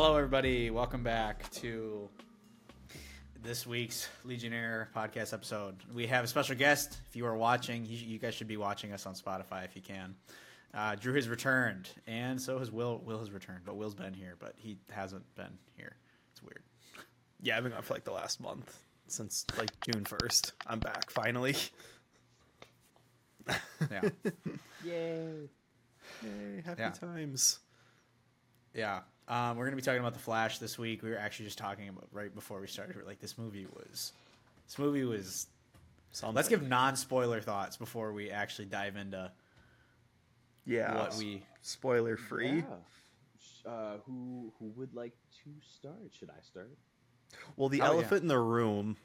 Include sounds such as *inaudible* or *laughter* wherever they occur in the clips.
Hello, everybody. Welcome back to this week's Legionnaire podcast episode. We have a special guest. If you are watching, you, you guys should be watching us on Spotify if you can. Uh, Drew has returned, and so has Will. Will has returned, but Will's been here, but he hasn't been here. It's weird. Yeah, I've been gone for like the last month since like June first. I'm back finally. Yeah, *laughs* Yay! Yay! Happy Yeah. times. Yeah. Um, we're gonna be talking about the Flash this week. We were actually just talking about right before we started. We were like, this movie was, this movie was. Something. Let's give non-spoiler thoughts before we actually dive into yeah what we spoiler free. Yeah. Uh, who who would like to start? Should I start? Well, the Oh, yeah. elephant in the room.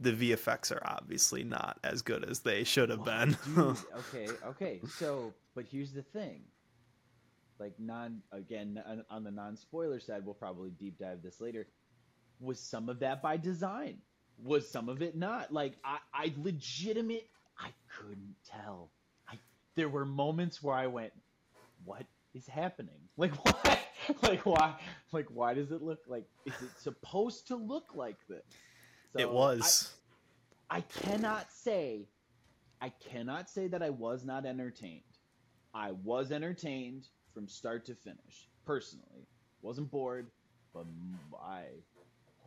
The VFX are obviously not as good as they should have been. *laughs* Okay, okay. So, but here's the thing. Like non again on, on the non spoiler side, we'll probably deep dive this later. Was some of that by design? Was some of it not? Like I, I legitimate, I couldn't tell. I there were moments where I went, "What is happening? *laughs* Like why? Like why? Like why does it look like? Is it supposed to look like this?" So it was. I cannot say, I cannot say that I was not entertained. I was entertained from start to finish, personally. Wasn't bored, but I,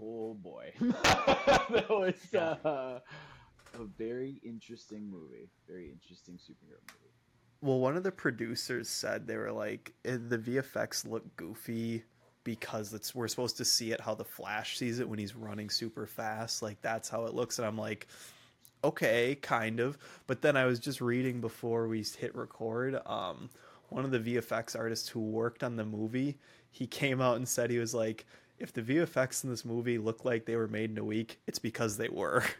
oh boy, *laughs* that was uh, a very interesting movie. Very interesting superhero movie. Well, one of the producers said they were like eh, the VFX look goofy because it's we're supposed to see it how the Flash sees it when he's running super fast. Like that's how it looks, and I'm like, okay, kind of. But then I was just reading before we hit record. Um, one of the VFX artists who worked on the movie, he came out and said he was like, if the VFX in this movie look like they were made in a week, it's because they were. *laughs*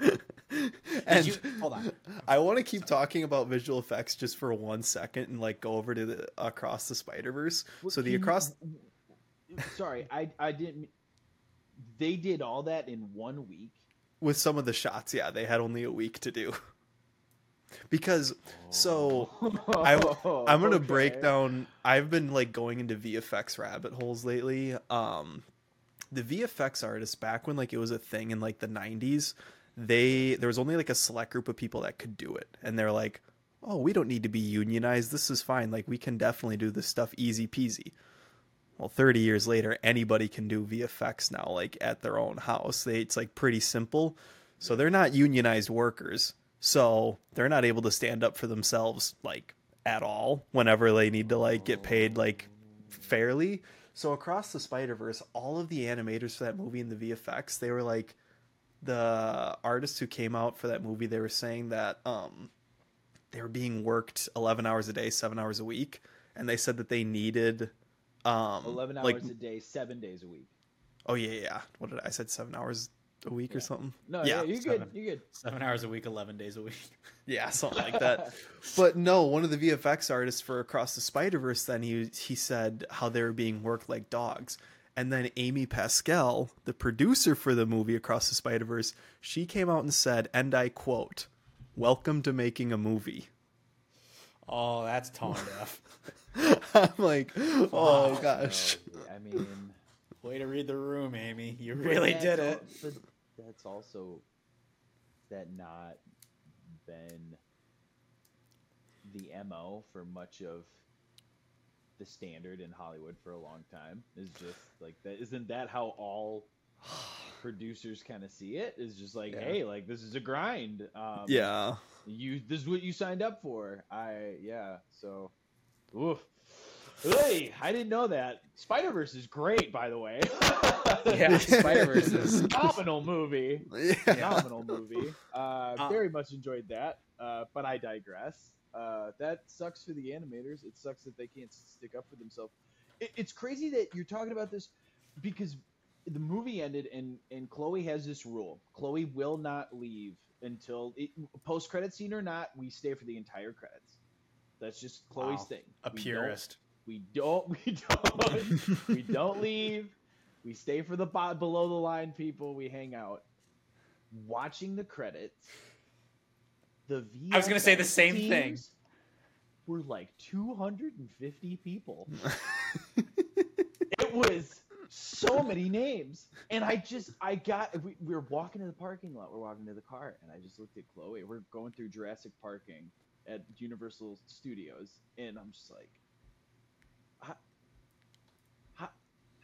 Did you, hold on. I want to keep talking about visual effects just for one second and like go over to the across the Spider Verse. So the Can you- across Sorry, I I didn't. They did all that in one week. with some of the shots, yeah, they had only a week to do. Because so I I'm gonna *laughs* break down. I've been like going into VFX rabbit holes lately. Um, the VFX artists back when like it was a thing in like the 90s, they there was only like a select group of people that could do it, and they're like, oh, we don't need to be unionized. This is fine. Like we can definitely do this stuff easy peasy. Well, 30 years later, anybody can do VFX now, like at their own house. They, it's like pretty simple. So they're not unionized workers. So they're not able to stand up for themselves like at all whenever they need to like get paid like fairly. So across the Spider Verse, all of the animators for that movie and the VFX, they were like the artists who came out for that movie. They were saying that um, they were being worked eleven hours a day, seven hours a week, and they said that they needed um, Eleven hours like a day, seven days a week. oh yeah yeah. What did I, I said? Seven hours a week or something. No, Yeah, yeah, you're seven. good. You're good. Seven hours a week, eleven days a week. *laughs* Yeah, something like that. *laughs* But no, one of the VFX artists for Across the Spider Verse then he he said how they were being worked like dogs. And then Amy Pascal, the producer for the movie Across the Spider Verse, she came out and said, and I quote, "Welcome to making a movie." Oh, that's tone *laughs* deaf. I'm like, oh, oh gosh. No, I mean, Way to read the room, Amy. You really that's did al- it. but that's also that not been the mo for much of the standard in Hollywood for a long time. Is just like that. Isn't that how all *sighs* producers kind of see it? Is just like, Yeah. hey, like this is a grind. Um, Yeah. you this is what you signed up for. I yeah. So, oof. Hey, I didn't know that. Spider Verse is great, by the way. *laughs* Yeah, *laughs* Spider-Verse is- phenomenal movie. Yeah. Phenomenal movie. Uh, Uh, very much enjoyed that. Uh, but I digress. Uh, that sucks for the animators. It sucks that they can't stick up for themselves. It, it's crazy that you're talking about this because the movie ended and and Chloe has this rule. Chloe will not leave until post credit scene or not. We stay for the entire credits. That's just Chloe's Wow. thing. A We don't- purist. We don't *laughs* we don't we don't leave. We stay for the bo- below the line people. We hang out. Watching the credits the VFX I was gonna say the same thing. teams were like 250 people. *laughs* It was so many names, and I just I got we, we were walking to the parking lot. We're walking to the car, and I just looked at Chloe. We're going through Jurassic parking at Universal Studios, and I'm just like, how, how,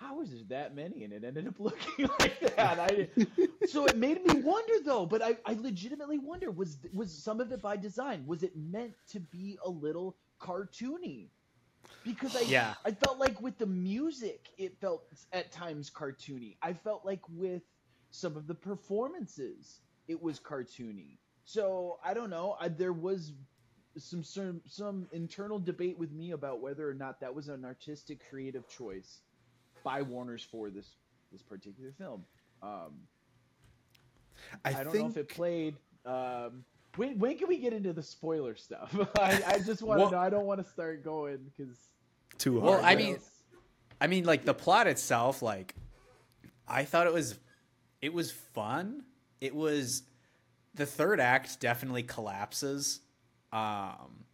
how is there that many? And it ended up *laughs* looking like that. I, *laughs* so it made me wonder though. But I, I legitimately wonder was was some of it by design? Was it meant to be a little cartoony? Because I Yeah. I felt like with the music, it felt at times cartoony. I felt like with some of the performances, it was cartoony. So I don't know. I, there was some, some some internal debate with me about whether or not that was an artistic creative choice by Warner's for this this particular film. Um, I, I, don't think know if it played. Um, when when can we get into the spoiler stuff? *laughs* I, I just want to Well- know. I don't want to start going because. too hard. Well. I mean- I mean, like the plot itself, like I thought it was, it was fun. It was the third act definitely collapses, um,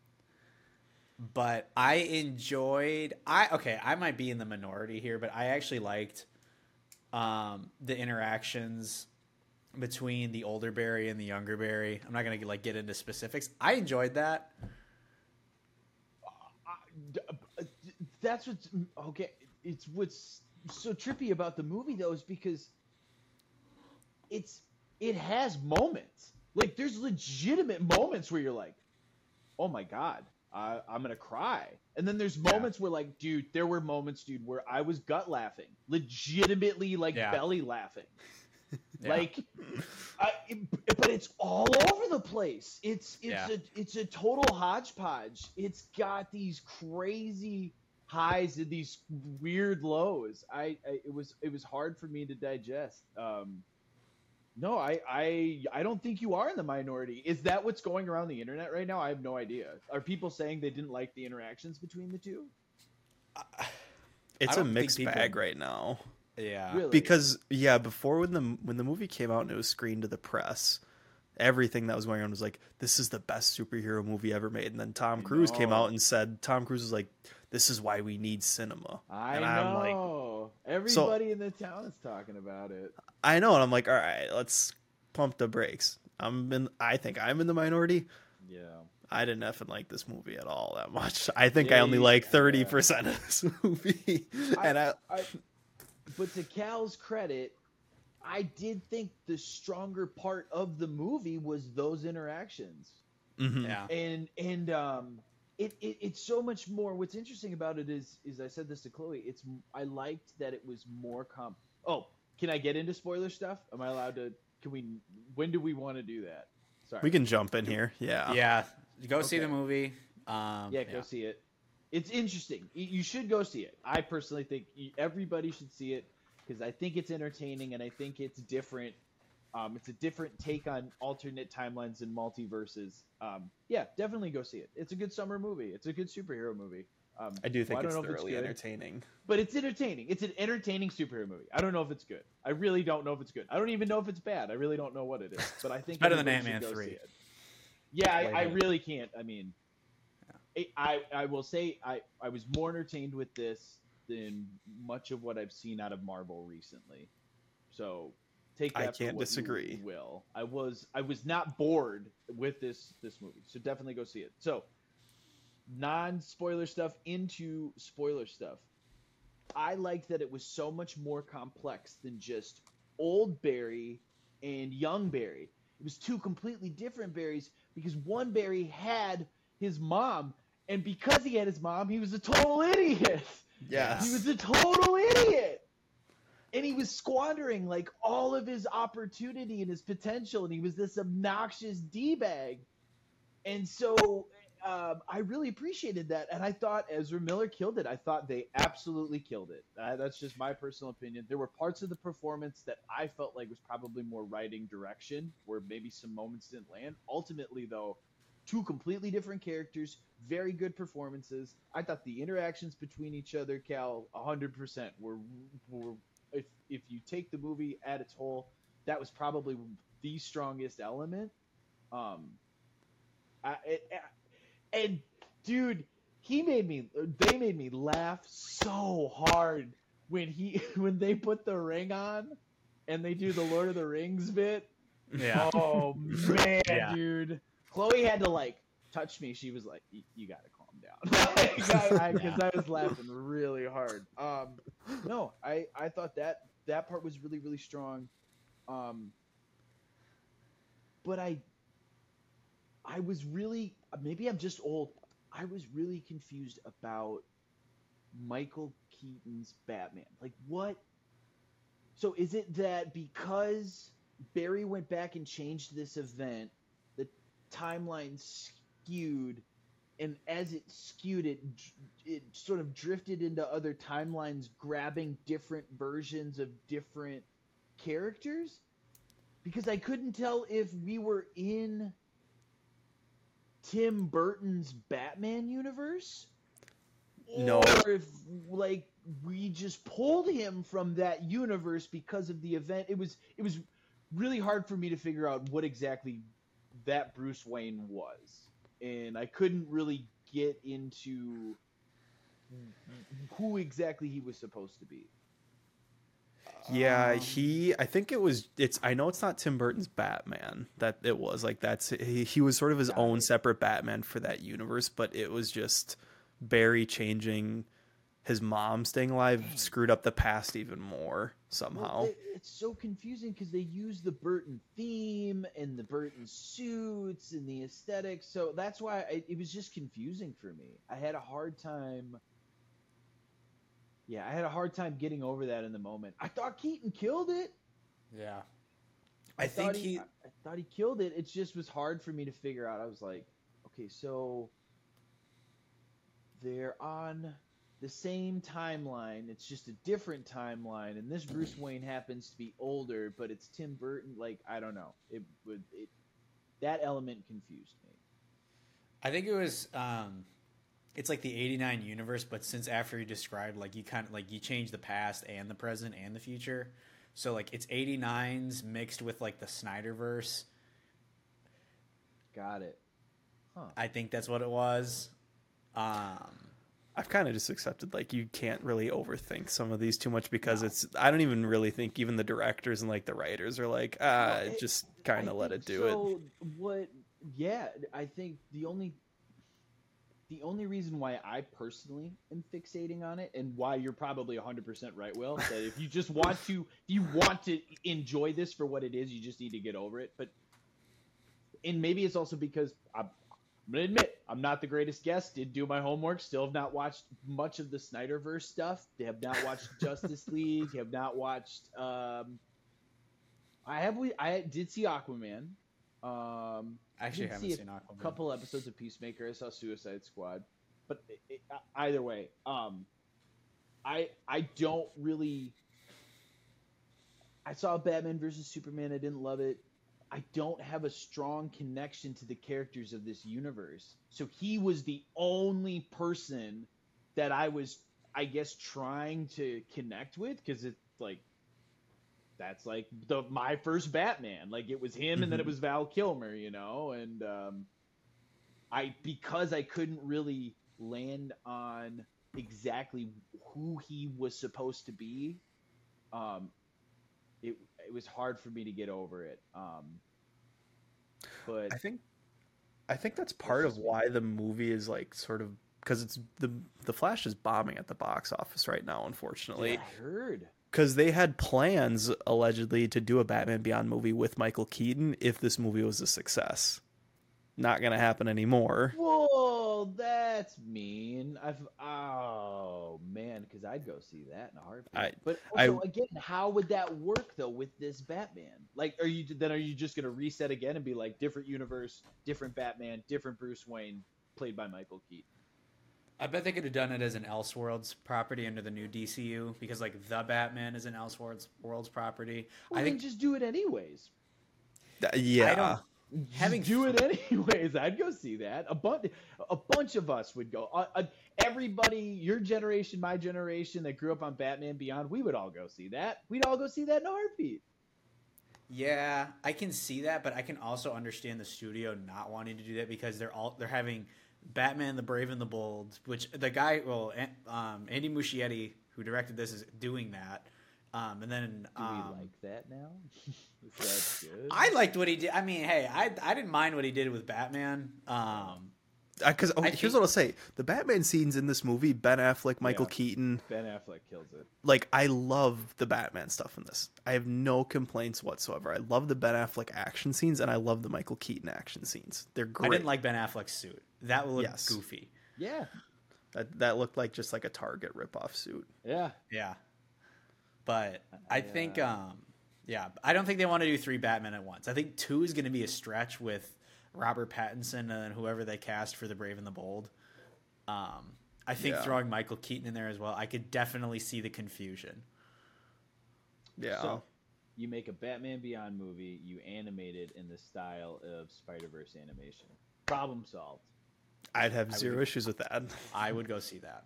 but I enjoyed. I okay, I might be in the minority here, but I actually liked um, the interactions between the older Barry and the younger Barry. I'm not gonna like get into specifics. I enjoyed that. Uh, that's what's okay. It's what's so trippy about the movie though is because it's it has moments. Like there's legitimate moments where you're like, oh my god, I, I'm gonna cry. And then there's moments where like, dude, there were moments, dude, where I was gut laughing, legitimately like Yeah. belly laughing. *laughs* Yeah. Like, I, it, but it's all over the place. It's it's Yeah. a it's a total hodgepodge. It's got these crazy highs and these weird lows. I, I it was it was hard for me to digest. Um, no, I, I I don't think you are in the minority. Is that what's going around the internet right now? I have no idea. Are people saying they didn't like the interactions between the two? *sighs* it's a mixed people- bag right now. yeah, Really? because yeah before when the when the movie came out and it was screened to the press everything that was going on was like this is the best superhero movie ever made and then tom cruise came out and said tom cruise was like this is why we need cinema I and i'm like know. Everybody in the town is talking about it. i know and i'm like all right let's pump the brakes i'm in i think i'm in the minority Yeah. i didn't effing like this movie at all that much i think i only you- like yeah. 30% of this *laughs* movie and i I, but to Cal's credit, I did think the stronger part of the movie was those interactions, mhm. yeah. and and um, it, it it's so much more. What's interesting about it is is I said this to Chloe. It's I liked that it was more comp. Oh, can I get into spoiler stuff? Am I allowed to? Can we? When do we want to do that? Sorry. we can jump in here yeah Yeah, go see the movie. Um, yeah, go see it. It's interesting. You should go see it. I personally think everybody should see it because I think it's entertaining and I think it's different. Um, it's a different take on alternate timelines and multiverses. Um, yeah, definitely go see it. It's a good summer movie. It's a good superhero movie. Um, i do think well, I it's don't know if thoroughly good, entertaining but it's entertaining. It's an entertaining superhero movie. I don't know if it's good. I really don't know if it's good. I don't even know if it's bad. I really don't know what it is. But I think better than everybody Ant-Man 3. Yeah, I, I really can't. I mean, I, I I will say I I was more entertained with this than much of what I've seen out of Marvel recently. So take that I can't disagree. Will I was I was not bored with this this movie. So definitely go see it. So non spoiler stuff into spoiler stuff. I liked that it was so much more complex than just old Barry and young Barry. It was two completely different Barrys because one Barry had his mom, and because he had his mom, he was a total idiot. yeah He was a total idiot. He was squandering like all of his opportunity and his potential, and he was this obnoxious d bag. And so um, I really appreciated that, and I thought Ezra Miller killed it. I thought they absolutely killed it. Uh, that's just my personal opinion. There were parts of the performance that I felt like was probably more writing direction, where maybe some moments didn't land. Ultimately, though, two completely different characters, very good performances. I thought the interactions between each other, Cal, 100% were were if if you take the movie at its whole, that was probably the strongest element. Um, I, it, and dude, he made me, they made me laugh so hard when he *laughs* when they put the ring on and they do the Lord of the Rings bit. Yeah. Oh man, *laughs* Yeah. dude. Chloe had to like touch me. She was like, "You- "You gotta calm down," *laughs* because I, I was *laughs* laughing really hard. Um, no, I I thought that that part was really really strong. Um, but I I was really maybe I'm just old. I was really confused about Michael Keaton's Batman. Like what? So is it that because Barry went back and changed this event, the timeline skewed, and as it skewed, it it sort of drifted into other timelines, grabbing different versions of different characters? Because I couldn't tell if we were in Tim Burton's Batman universe. No. Or if like we just pulled him from that universe because of the event. It was it was really hard for me to figure out what exactly that Bruce Wayne was. And I couldn't really get into who exactly he was supposed to be. Yeah, Um, he. I think it was. It's. I know it's not Tim Burton's Batman. That it was like that's. He, he was sort of his own it. separate Batman for that universe, but it was just Barry changing his mom staying alive Dang. screwed up the past even more Well, somehow. it- it's so confusing because they use the Burton theme and the Burton suits and the aesthetics. So that's why I, it was just confusing for me. I had a hard time. Yeah, I had a hard time getting over that in the moment. I thought Keaton killed it. Yeah. I, I think thought he. I, I thought he killed it. It just was hard for me to figure out. I was like, okay, so they're on the same timeline. It's just a different timeline, and this Bruce Wayne happens to be older, but it's Tim Burton. Like, I don't know. It would it that element confused me. I think it was um it's like the 89 universe but since after you described like you kind of like you change the past and the present and the future. So like it's 89s mixed with like the Snyderverse. Got it. Huh. I think that's what it was. Um I've kind of just accepted like you can't really overthink some of these too much because No. it's. I don't even really think even the directors and like the writers are like, ah, Well, it- just kind of let it do it. so What? Yeah, I think the only the only reason why I personally am fixating on it, and why you're probably 100% right, Will, that if you just want to, if you want to enjoy this for what it is, you just need to get over it. But and maybe it's also because I'm, I'm gonna admit I'm not the greatest guest. Did do my homework. Still have not watched much of the Snyderverse stuff. They have not watched *laughs* Justice League. Have not watched. Um, I have. we- I did see Aquaman. Um, I actually haven't see a seen Aquaman. couple episodes of Peacemaker. I saw Suicide Squad, but it, it, either way, um, I I don't really. I saw Batman versus Superman. I didn't love it. I don't have a strong connection to the characters of this universe. So he was the only person that I was, I guess, trying to connect with because it's like that's like the my first Batman. Like it was him, and then it Mhm. was Val Kilmer, you know, and um, I because I couldn't really land on exactly who he was supposed to be. Um, it was hard for me to get over it. Um, but I think I think that's part of why the movie is like sort of because it's the the Flash is bombing at the box office right now, unfortunately. yeah, I heard. Because they had plans allegedly to do a Batman Beyond movie with Michael Keaton if this movie was a success. Not gonna happen anymore. Whoa, that's mean. I've oh man, because I'd go see that in a heartbeat. I- but I- also, again, how would that work though with this Batman? Like, are you then are you just gonna reset again and be like different universe, different Batman, different Bruce Wayne, played by Michael Keaton? I bet they could have done it as an Elseworlds property under the new DCU because like the Batman is an Elseworlds worlds property. Well, I then think just do it anyways. Th- Yeah. Having do it anyways. *laughs* I'd go see that. A bunch, a bunch of us would go. Uh, uh, everybody, your generation, my generation, that grew up on Batman Beyond, we would all go see that. We'd all go see that in a heartbeat. Yeah, I can see that, but I can also understand the studio not wanting to do that because they're all they're having Batman: The Brave and the Bold, which the guy, well, um, Andy Muschietti, who directed this, is doing that. Um, and then Do um, we like that now? *laughs* Is that good? I liked what he did. I mean, hey, I I didn't mind what he did with Batman. Um, Because oh, here's think- what I'll say: the Batman scenes in this movie, Ben Affleck, Michael Yeah. Keaton, Ben Affleck kills it. like I love the Batman stuff in this. I have no complaints whatsoever. I love the Ben Affleck action scenes, and I love the Michael Keaton action scenes. They're great. I didn't like Ben Affleck's suit. That looked Yes. goofy. Yeah, that. That looked like just like a Target ripoff suit. yeah. Yeah. But I I, think, uh, um, yeah, I don't think they want to do three Batman at once. I think two is going to be a stretch with Robert Pattinson and whoever they cast for the Brave and the Bold. Um, I think Yeah. throwing Michael Keaton in there as well, I could definitely see the confusion. Yeah. So you make a Batman Beyond movie, you animate it in the style of Spider Verse animation. Problem solved. I'd have I zero would- issues with that. I would go see that.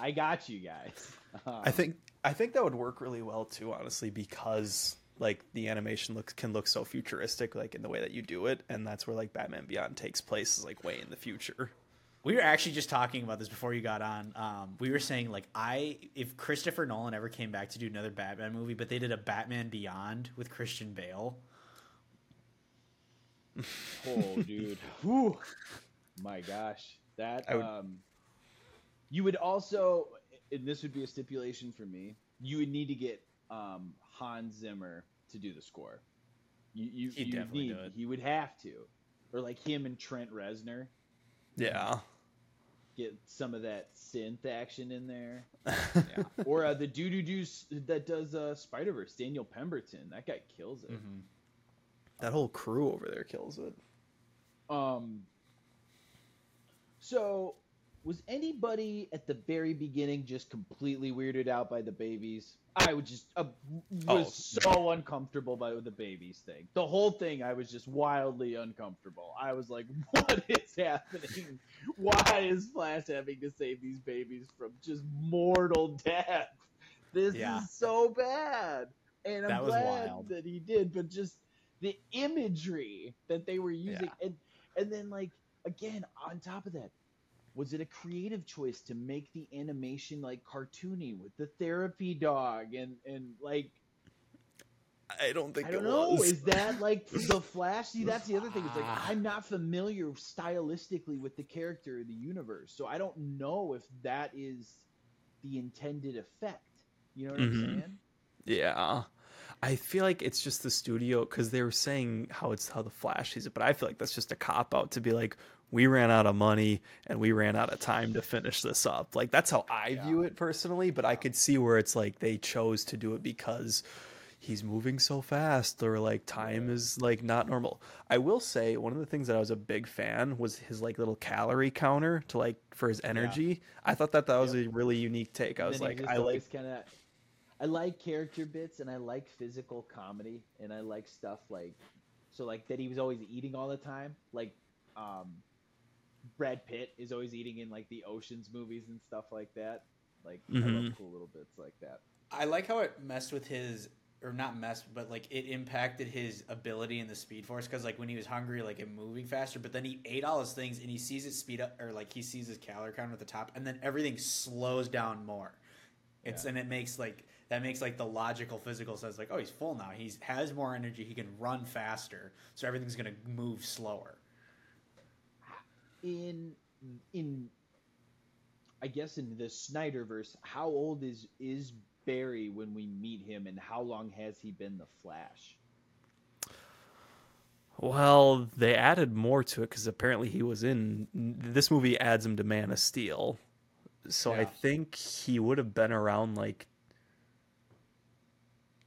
I got you guys. Um, I think I think that would work really well too, honestly, because like the animation looks can look so futuristic, like in the way that you do it, and that's where like Batman Beyond takes place is like way in the future. We were actually just talking about this before you got on. Um, we were saying like I if Christopher Nolan ever came back to do another Batman movie, but they did a Batman Beyond with Christian Bale. *laughs* Oh, dude. Whew. My gosh. That would- um you would also and this would be a stipulation for me. You would need to get um Hans Zimmer to do the score. You you you'd definitely need, he would have to. Or like him and Trent Reznor Yeah. get some of that synth action in there. *laughs* Yeah. or uh, the dude who does that does uh, Spider Verse, Daniel Pemberton. That guy kills it. Mhm. That whole crew over there kills it. Um. So, was anybody at the very beginning just completely weirded out by the babies? I was just uh, was Oh. so uncomfortable by the babies thing. The whole thing, I was just wildly uncomfortable. I was like, *laughs* "What is happening? Why is Flash having to save these babies from just mortal death? This Yeah. is so bad." And I'm That glad wild. that he did, but just the imagery that they were using, and and then like again on top of that, was it a creative choice to make the animation like cartoony with the therapy dog and and like I don't think I don't know. was. Is that like *laughs* the Flash? See, that's the other thing. It's like Ah. I'm not familiar stylistically with the character of the universe, so I don't know if that is the intended effect. You know what Mhm. I'm saying? Yeah. I feel like it's just the studio because they were saying how it's how the Flash sees it, but I feel like that's just a cop out to be like, we ran out of money and we ran out of time to finish this up. Like that's how I view it personally, but I could see where it's like they chose to do it because he's moving so fast or like time is like not normal. I will say one of the things that I was a big fan was his like little calorie counter to like for his energy. I thought that that was a really unique take. I was like, I like kind of. I like character bits and I like physical comedy and I like stuff like, so like that he was always eating all the time. Like, um, Brad Pitt is always eating in like the Ocean's movies and stuff like that. Like, I mm-hmm. love cool little bits like that. I like how it messed with his, or not messed, but like it impacted his ability in the Speed Force because like when he was hungry, like it moving faster, but then he ate all his things and he sees it speed up, or like he sees his calorie counter at the top, and then everything slows down more. It's Yeah. and it makes like that makes like the logical physical sense like oh he's full now He has more energy he can run faster so everything's gonna move slower. In in I guess in the Snyderverse, how old is is Barry when we meet him, and how long has he been the Flash? Well, they added more to it because apparently he was in this movie. Adds him to Man of Steel, so I think he would have been around like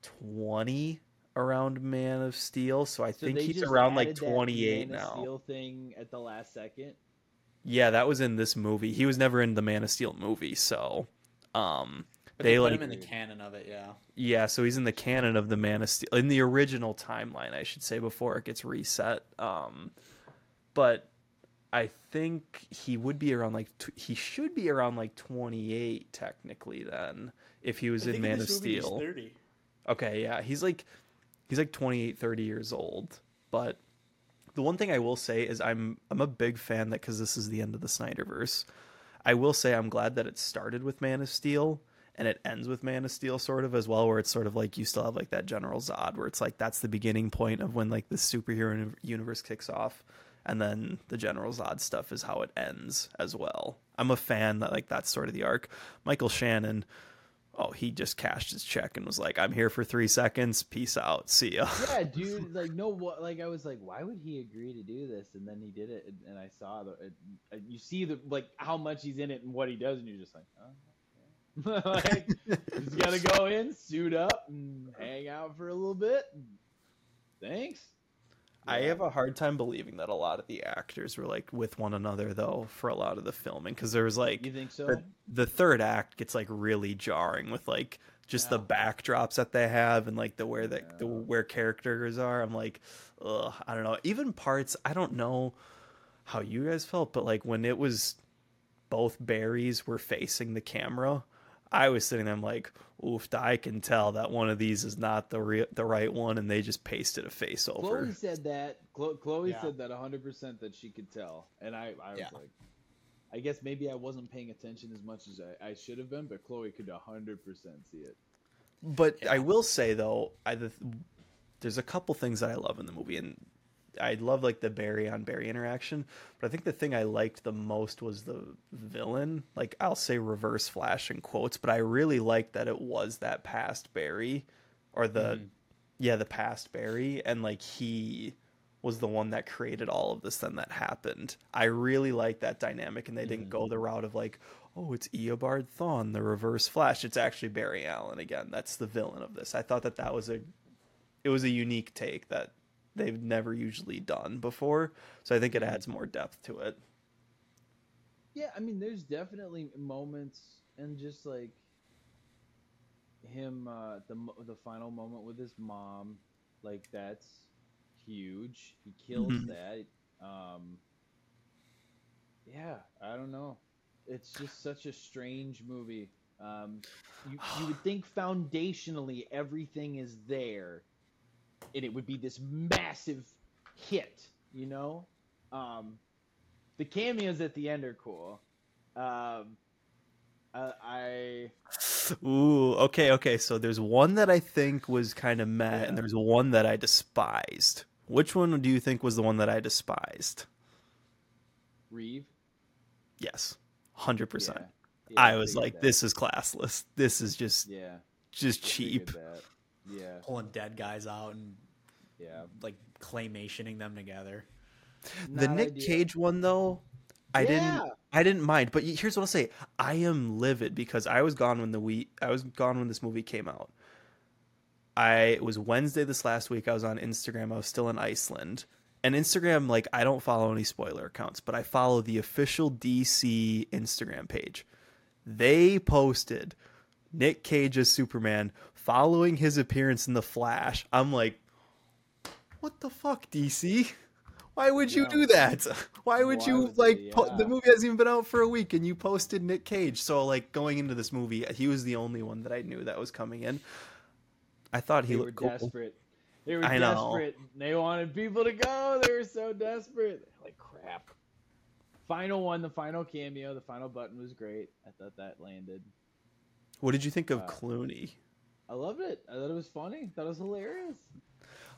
twenty around Man of Steel. So I So think he's around like twenty eight Man of now. Steel thing at the last second. Yeah, that was in this movie. He was never in the Man of Steel movie, so um, But they they, put like him in the canon of it, yeah. Yeah, so he's in the canon of the Man of Steel in the original timeline, I should say, before it gets reset. Um, but I think he would be around like t- he should be around like 28 technically then if he was in Man of Steel. Okay, yeah, he's like he's like 28 30 years old, but the one thing I will say is I'm I'm a big fan that because this is the end of the Snyderverse. I will say I'm glad that it started with Man of Steel and it ends with Man of Steel sort of as well, where it's sort of like you still have like that General Zod, where it's like that's the beginning point of when like the superhero universe kicks off, and then the General Zod stuff is how it ends as well. I'm a fan that like that's sort of the arc. Michael Shannon, oh, he just cashed his check and was like, "I'm here for three seconds, peace out, see ya." Yeah, *laughs* dude. Like, no, what? Like, I was like, why would he agree to do this? And then he did it, and, and I saw the. It, you see the like how much he's in it and what he does, and you're just like, oh, *laughs* like he's got to go in, suit up, and hang out for a little bit. Thanks. I have a hard time believing that a lot of the actors were like with one another though for a lot of the filming because there was like you think so. The, the, third act gets like really jarring with like just yeah. the backdrops that they have and like the where the, yeah. the where characters are. I'm like, ugh, I don't know. Even parts I don't know how you guys felt, but like when it was both Barrys were facing the camera I was sitting there I'm like, oof, I can tell that one of these is not the re- the right one, and they just pasted a face over. Chloe said that. Chloe yeah. said that 100 percent that she could tell, and I, I was yeah. like, I guess maybe I wasn't paying attention as much as I, I should have been, but Chloe could 100 percent see it. But yeah. I will say though, I there's a couple things that I love in the movie, and I love like the Barry on Barry interaction, but I think the thing I liked the most was the villain. Like I'll say Reverse Flash in quotes, but I really liked that it was that past Barry, or the mm. yeah the past Barry, and like he was the one that created all of this. Then that happened. I really like that dynamic, and they mm. didn't go the route of like oh it's Eobard Thawne, the Reverse Flash. It's actually Barry Allen again. That's the villain of this. I thought that that was a it was a unique take that they've never usually done before. So I think it adds more depth to it. Yeah, I mean, there's definitely moments and just like him, uh, the the final moment with his mom, like that's huge. He kills mm-hmm. that. Um, yeah, I don't know. It's just such a strange movie. Um, you, you would think foundationally everything is there, and it would be this massive hit, you know? Um, the cameos at the end are cool. Um, uh, I. Ooh, okay, okay. So there's one that I think was kind of meh, yeah. and there's one that I despised. Which one do you think was the one that I despised? Reeve. Yes, hundred yeah. percent. Yeah, I was like. "This is classless. This is just, yeah, just cheap." Yeah. Pulling dead guys out and yeah, like claymationing them together. the Nick idea. Cage one though, I yeah. didn't I didn't mind, but here's what I'll say. I am livid because I was gone when the we I was gone when this movie came out. I it was Wednesday this last week. I was on Instagram. I was still in Iceland. And Instagram, like I don't follow any spoiler accounts, but I follow the official DC Instagram page. They posted Nick Cage's Superman following his appearance in The Flash, I'm like, what the fuck, DC? Why would you yeah. do that? *laughs* Why would Why you would like? yeah. po- the movie hasn't even been out for a week, and you posted Nick Cage. So like going into this movie, he was the only one that I knew that was coming in. I thought he they looked were cool. desperate. They were I desperate. Know. They wanted people to go. They were so desperate. Like crap. Final one, the final cameo, the final button was great. I thought that landed. What did you think of uh, Clooney? I loved it. I thought it was funny. I thought it was hilarious.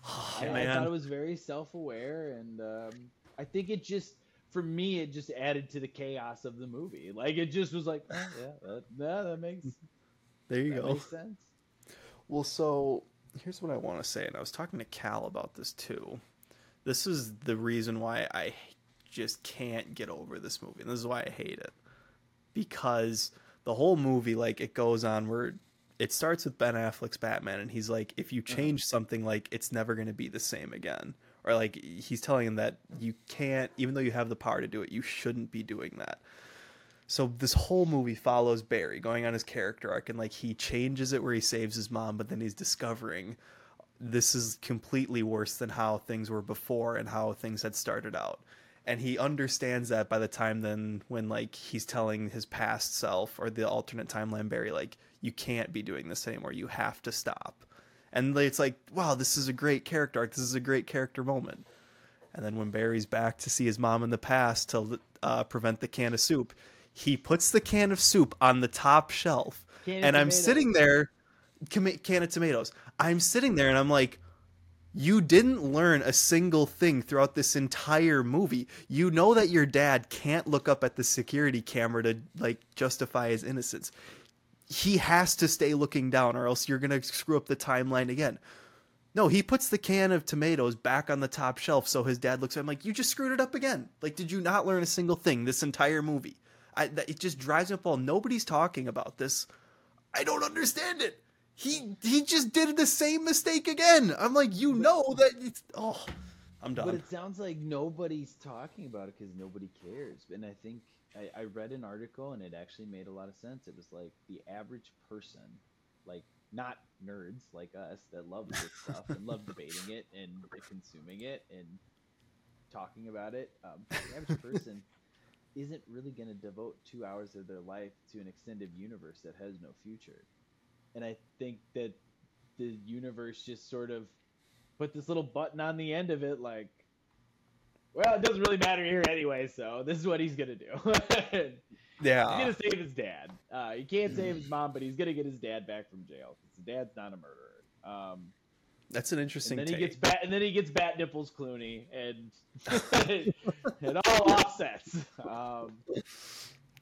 Oh, I, I, thought it was very self-aware, and um, I think it just, for me, it just added to the chaos of the movie. Like it just was like, oh, yeah, that, yeah, that makes. There you go. Makes sense. Well, so here's what I want to say, and I was talking to Cal about this too. This is the reason why I just can't get over this movie, and this is why I hate it because the whole movie, like, it goes on it starts with Ben Affleck's Batman, and he's like, if you uh-huh. change something, like it's never going to be the same again, or like he's telling him that you can't, even though you have the power to do it, you shouldn't be doing that. So this whole movie follows Barry going on his character arc, and like he changes it where he saves his mom, but then he's discovering this is completely worse than how things were before and how things had started out and he understands that by the time then when like he's telling his past self or the alternate timeline Barry like you can't be doing this anymore you have to stop and it's like wow this is a great character arc this is a great character moment And then when Barry's back to see his mom in the past to uh, prevent the can of soup, he puts the can of soup on the top shelf. Can and I'm tomatoes. sitting there, can of tomatoes. I'm sitting there and I'm like, you didn't learn a single thing throughout this entire movie. You know that your dad can't look up at the security camera to like justify his innocence. He has to stay looking down or else you're going to screw up the timeline again. No, he puts the can of tomatoes back on the top shelf so his dad looks at him like, "You just screwed it up again." Like, did you not learn a single thing this entire movie? I that, it just drives me up all. Nobody's talking about this. I don't understand it. He he just did the same mistake again. I'm like, you know that it's oh, I'm done. But it sounds like nobody's talking about it because nobody cares. And I think I, I read an article and it actually made a lot of sense. It was like the average person, like not nerds like us that love this *laughs* stuff and love debating it and consuming it and talking about it. Um, the average person *laughs* isn't really going to devote two hours of their life to an extended universe that has no future. And I think that the universe just sort of put this little button on the end of it, like, well, it doesn't really matter here anyway, so this is what he's gonna do. *laughs* Yeah, he's gonna save his dad. Uh, he can't save his mom, but he's gonna get his dad back from jail because his dad's not a murderer. Um, that's an interesting and then take. he gets bat, and then he gets bat nipples Clooney, and *laughs* *laughs* it all offsets. Um,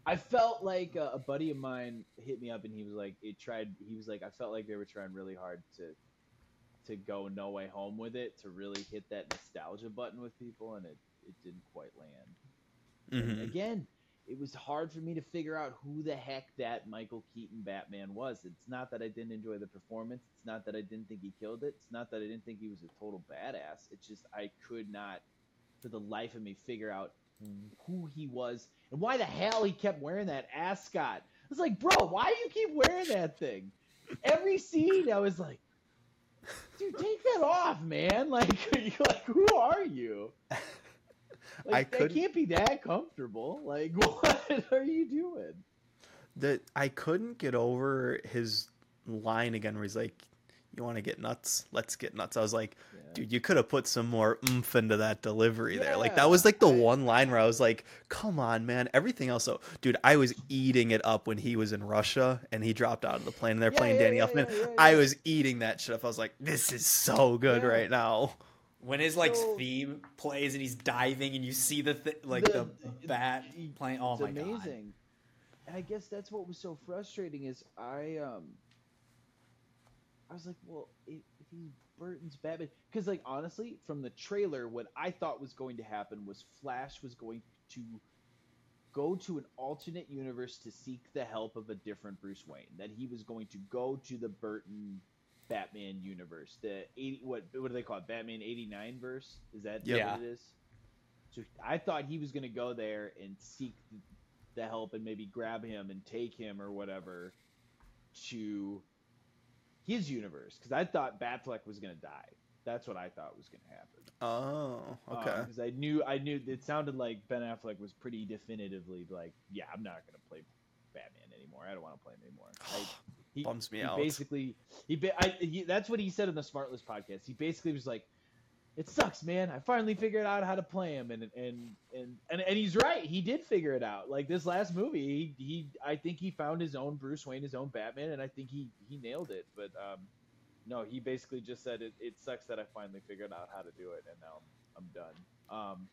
I felt like a, a buddy of mine hit me up, and he was like, "It tried." He was like, "I felt like they were trying really hard to to go No Way Home with it, to really hit that nostalgia button with people, and it it didn't quite land." And Mhm. again, it was hard for me to figure out who the heck that Michael Keaton Batman was. It's not that I didn't enjoy the performance. It's not that I didn't think he killed it. It's not that I didn't think he was a total badass. It's just I could not, for the life of me, figure out who he was and why the hell he kept wearing that ascot. I was like, bro, why do you keep wearing that thing? Every scene, I was like, dude, take that off, man. *laughs* Like, *laughs* you're like, who are you? *laughs* Like, I could- can't be that comfortable. Like, what are you doing? that I couldn't get over his line again where he's like, You want to get nuts? Let's get nuts. I was like, Yeah. dude, you could have put some more oomph into that delivery there. Like that was like the I- one line where I was like, come on, man. Everything else though, dude, I was eating it up when he was in Russia and he dropped out of the plane and they're Yeah, playing yeah, Danny yeah, Elfman. yeah, yeah, I was eating that shit up. I was like, this is so good Yeah. right now. When his like So- theme plays and he's diving and you see the th- like The- the, bat playing. Oh it's my god! amazing. And I guess that's what was so frustrating is I um I was like, well, if, if he's Burton's Batman, because like honestly, from the trailer, what I thought was going to happen was Flash was going to go to an alternate universe to seek the help of a different Bruce Wayne. That he was going to go to the Burton Batman universe, the eighty what what do they call it? Batman eighty nine verse? Is that Yeah. what it is? So I thought he was going to go there and seek the help and maybe grab him and take him or whatever to his universe because I thought Batfleck was going to die. That's what I thought was going to happen. Oh, okay. Um, because I knew, I knew it sounded like Ben Affleck was pretty definitively like, yeah, I'm not going to play Batman anymore. I don't want to play him anymore. *sighs* I, he, Bums me he out. Basically, he, I, he that's what he said in the Smartless podcast. He basically was like, "It sucks, man. I finally figured out how to play him," and and and and, and he's right. He did figure it out. Like this last movie, he, he I think he found his own Bruce Wayne, his own Batman, and I think he he nailed it. But um, no, he basically just said it. It sucks that I finally figured out how to do it, and now I'm, I'm done. Um,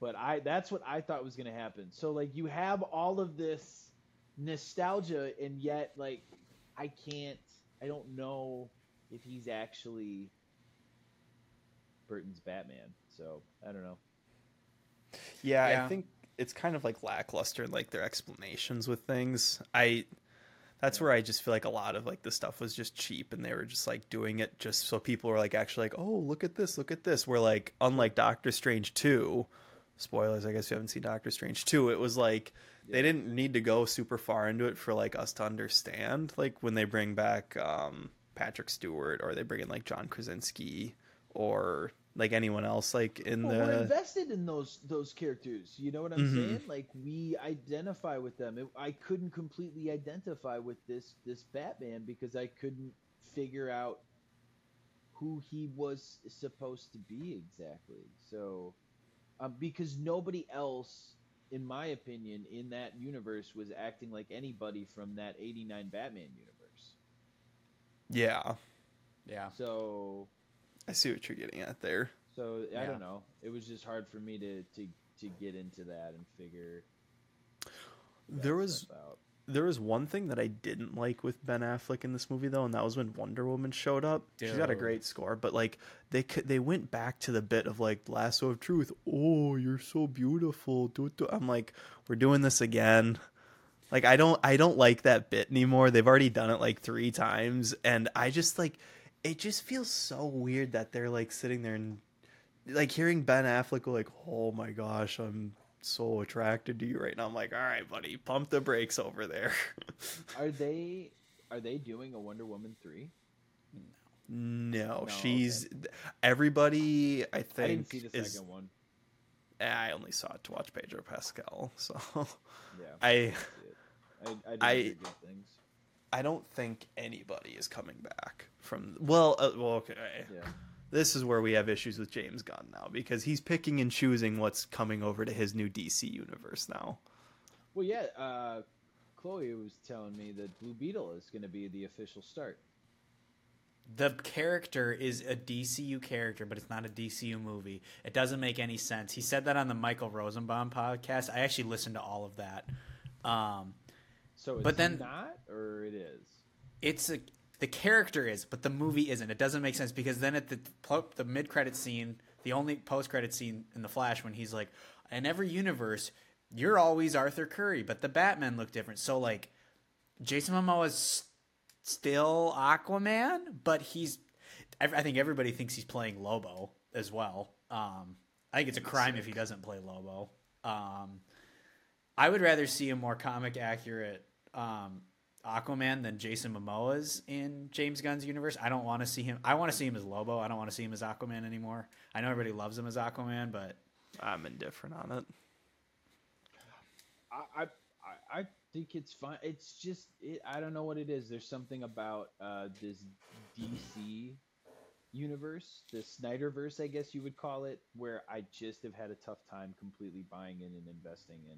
but I that's what I thought was to happen. So like you have all of this nostalgia and yet like I can't I don't know if he's actually Burton's Batman. So, I don't know. Yeah, Yeah. I think it's kind of like lackluster in like their explanations with things. I that's where I just feel like a lot of like the stuff was just cheap and they were just like doing it just so people were like actually like, "Oh, look at this, look at this." Where like unlike Doctor Strange 2, spoilers, I guess you haven't seen Doctor Strange 2, it was like they didn't need to go super far into it for like us to understand like when they bring back um Patrick Stewart or they bring in like John Krasinski or like anyone else like in Well, we're invested in those those characters. You know what I'm Mhm. saying? Like we identify with them. It, I couldn't completely identify with this this Batman because I couldn't figure out who he was supposed to be exactly. So, um, because nobody else, in my opinion, in that universe was acting like anybody from that '89 Batman universe. Yeah, Yeah. So, I see what you're getting at there. so I Yeah. don't know. It was just hard for me to to to get into that and figure. that There was there was one thing that I didn't like with Ben Affleck in this movie though, and that was when Wonder Woman showed up. She's got a great score, but like they they went back to the bit of like lasso of truth. Oh, you're so beautiful. Do, do. I'm like, we're doing this again. Like I don't I don't like that bit anymore. They've already done it like three times, and I just like it just feels so weird that they're like sitting there and like hearing Ben Affleck go like, "Oh my gosh, I'm so attracted to you right now." I'm like, "All right, buddy, pump the brakes over there." *laughs* Are they are they doing a Wonder Woman three? no, No, she's everybody. I I think the is. second one. I only saw it to watch Pedro Pascal, *laughs* so Yeah, I. I, I I- things. I don't think anybody is coming back from. Well, uh, well, okay. Yeah. This is where we have issues with James Gunn now because he's picking and choosing what's coming over to his new DC universe now. Well, yeah. Uh, Chloe was telling me that Blue Beetle is going to be the official start. The character is a DCU character, but it's not a DCU movie. It doesn't make any sense. He said that on the Michael Rosenbaum podcast. I actually listened to all of that. Um, So, it's But then- not, or it is. it's a the character is, but the movie isn't. It doesn't make sense because then at the the mid credit scene, the only post credit scene in the Flash, when he's like, "In every universe, you're always Arthur Curry, but the Batman look different." So like, Jason Momoa is still Aquaman, but he's. I I think everybody thinks he's playing Lobo as well. Um, I think it's a crime if he doesn't play Lobo. Um, I would rather see a more comic accurate um, Aquaman than Jason Momoa's in James Gunn's universe. I don't want to see him. I want to see him as Lobo. I don't want to see him as Aquaman anymore. I know everybody loves him as Aquaman, but I'm indifferent on it. I, I, I- I think it's fine. It's just, it, I don't know what it is. There's something about uh, this DC universe, the Snyderverse, I guess you would call it, where I just have had a tough time completely buying in and investing in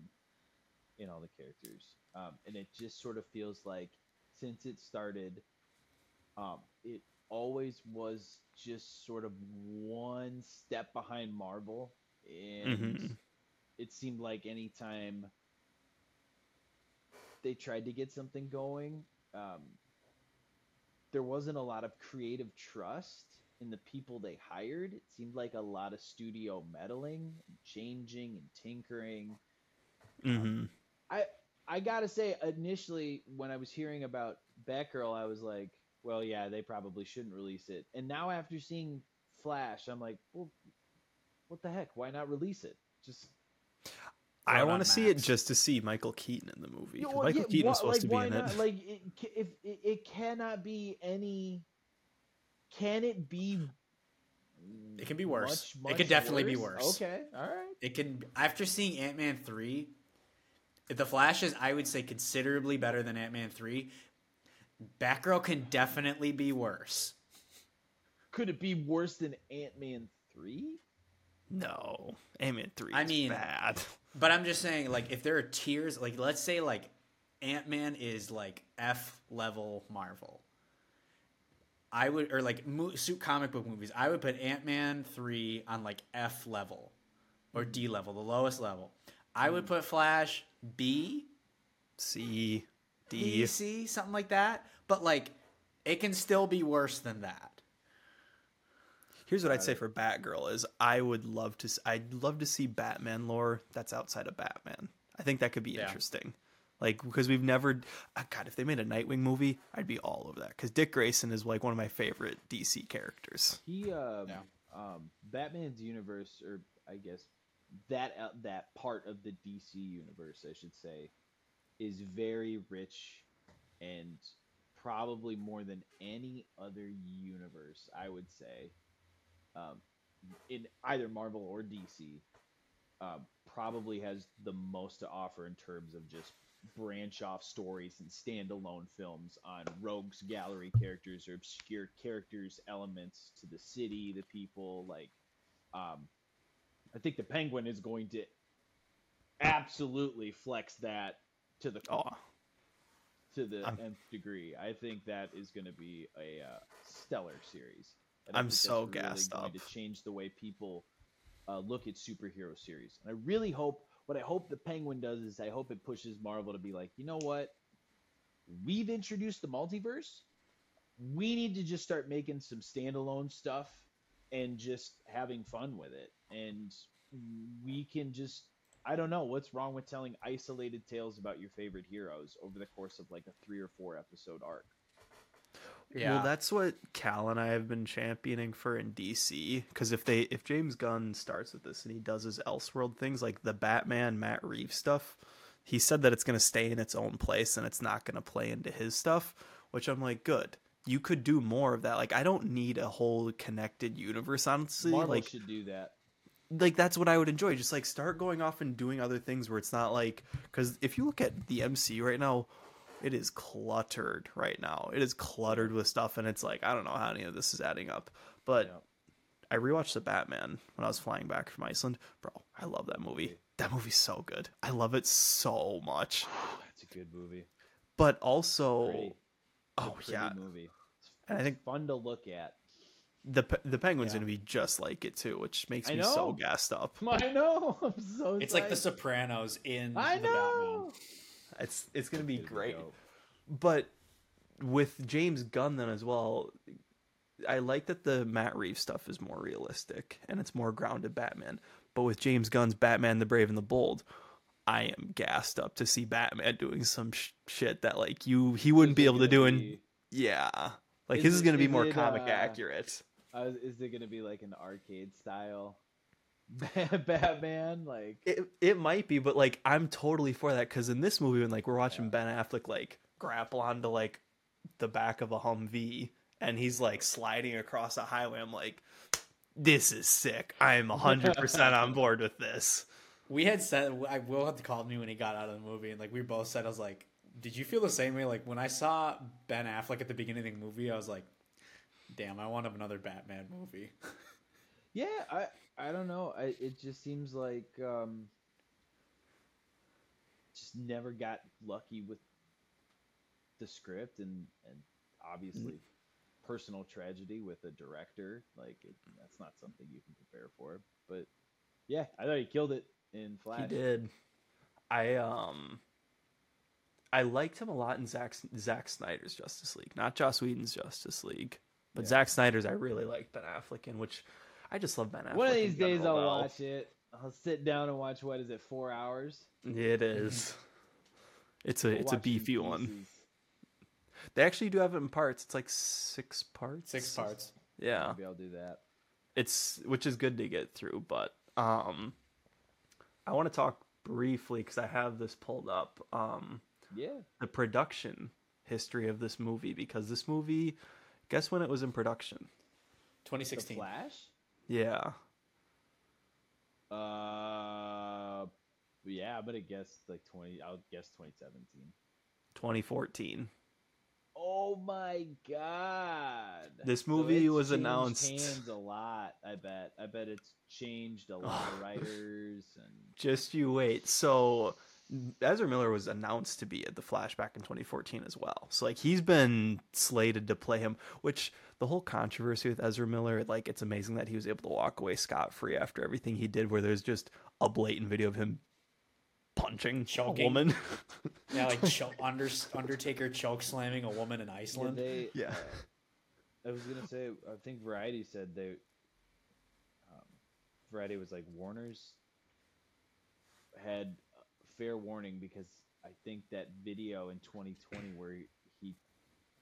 in all the characters. Um, and it just sort of feels like since it started, um, it always was just sort of one step behind Marvel, and Mhm. it seemed like anytime they tried to get something going, um, there wasn't a lot of creative trust in the people they hired. It seemed like a lot of studio meddling, and changing, and tinkering. hmm I I gotta say, initially when I was hearing about Batgirl, I was like, well, yeah, they probably shouldn't release it. And now after seeing Flash, I'm like, well, what the heck? Why not release it? Just I want to see it just to see Michael Keaton in the movie. Yeah, well, Michael yeah, Keaton was wha- supposed like, to be in not? it. Like, it, if it, it cannot be any, can it be? It can be worse. Much, It could much definitely be worse. Okay, all right. it can. After seeing Ant Man three, the Flash is I would say considerably better than Ant Man three. Batgirl can definitely be worse. Could it be worse than Ant Man three? no, Ant-Man three. I is mean- bad. *laughs* But I'm just saying, like, if there are tiers, like, let's say, like, Ant Man is like F level Marvel. I would, or like mo- suit comic book movies. I would put Ant Man three on like F level or D level, the lowest level. I would hmm. put Flash B, C, D. B, C, something like that. But like, it can still be worse than that. Here's what I'd say for Batgirl is I would love to I'd love to see Batman lore that's outside of Batman. I think that could be Yeah. interesting. Like because we've never ah, God, if they made a Nightwing movie, I'd be all over that cuz Dick Grayson is like one of my favorite DC characters. He, um, Yeah. um, Batman's universe, or I guess that uh, that part of the DC universe, I should say, is very rich and probably more than any other universe, I would say, um, in either Marvel or DC, um, probably has the most to offer in terms of just branch off stories and standalone films on rogues gallery characters or obscure characters elements to the city the people like um i think the penguin is going to absolutely flex that to the Oh, to the I'm- nth degree. I think that is going to be a uh, stellar series. I'm so really gassed going up. to change the way people uh, look at superhero series. And i really hope what i hope the penguin does is i hope it pushes marvel to be like you know what? We've introduced the multiverse. We need to just start making some standalone stuff and just having fun with it and we can just i don't know what's wrong with telling isolated tales about your favorite heroes over the course of like a three or four episode arc Yeah. Well, that's what Cal and I have been championing for in DC. Because if they, if James Gunn starts with this and he does his Elseworld things like the Batman Matt Reeves stuff, he said that it's going to stay in its own place and it's not going to play into his stuff. Which I'm like, good. You could do more of that. Like, I don't need a whole connected universe. Honestly, marvel like, should do that like that's what I would enjoy. Just like start going off and doing other things where it's not like because if you look at the MCU right now, it is cluttered right now. It is cluttered with stuff, and it's like I don't know how any of this is adding up. But Yeah. I rewatched the Batman when I was flying back from Iceland, bro. I love that movie. That movie's so good. I love it so much. that's a good movie But also. Oh yeah, movie And I think- fun to look at the the Penguin's Yeah. gonna be just like it too, which makes I me so gassed up. *laughs* i know i'm so it's like The. Sopranos in i the Batman. It's it's gonna be It'll great. dope. but with James Gunn then as well, I like that the Matt Reeves stuff is more realistic and it's more grounded Batman. But with James Gunn's Batman: The Brave and the Bold, I am gassed up to see Batman doing some sh- shit that like you he wouldn't be able to gonna do in be- yeah. Like Is his is going to be more it, comic uh, accurate. Uh, is it gonna be like an arcade style *laughs* Batman? Like, It it might be, but like I'm totally for that because in this movie when like we're watching Yeah. Ben Affleck like grapple onto like the back of a Humvee and he's like sliding across a highway, I'm like, this is sick. I'm hundred percent on *laughs* board with this. We had said I will have to call me when he got out of the movie, and like we both said, I was like, "Did you feel the same way?" Like when I saw Ben Affleck at the beginning of the movie, I was like, "Damn, I want another Batman movie." yeah, I I don't know. I, it just seems like um, just never got lucky with the script and and obviously personal tragedy with a director. Like it, that's not something you can prepare for. But yeah, I thought he killed it in Flash. He did. I um I liked him a lot in Zack Zack Snyder's Justice League, not Joss Whedon's Justice League, but Yeah. Zack Snyder's I really liked Ben Affleck in, which I just love Ben Affleck. One of these days I'll though. watch it. I'll sit down and watch. What is it? Four hours. It *laughs* is. It's a I'll it's a watch it in beefy one. They actually do have it in parts. It's like six parts. Six parts. Yeah, Maybe I'll do that. it's which is good to get through. But um, I want to talk briefly because I have this pulled up. Um, Yeah. the production history of this movie because this movie, guess when it was in production? The 2016. Flash. Yeah, Uh, yeah, but I guess like twenty. I'll guess twenty seventeen. 2014. Oh my god! This movie it's was announced- Hands a lot. I bet. I bet it's changed a lot of *sighs* writers and. Just you wait. So Ezra Miller was announced to be at the Flashback in 2014 as well. So like he's been slated to play him, which the whole controversy with Ezra Miller, like it's amazing that he was able to walk away scot free after everything he did, where there's just a blatant video of him punching Choking. a woman. *laughs* Yeah, like *laughs* cho- under, Undertaker choke slamming a woman in Iceland. they? Yeah. uh, I was gonna say. I think Variety said they. Um, Variety was like Warner's had fair warning because I think that video in 2020 where he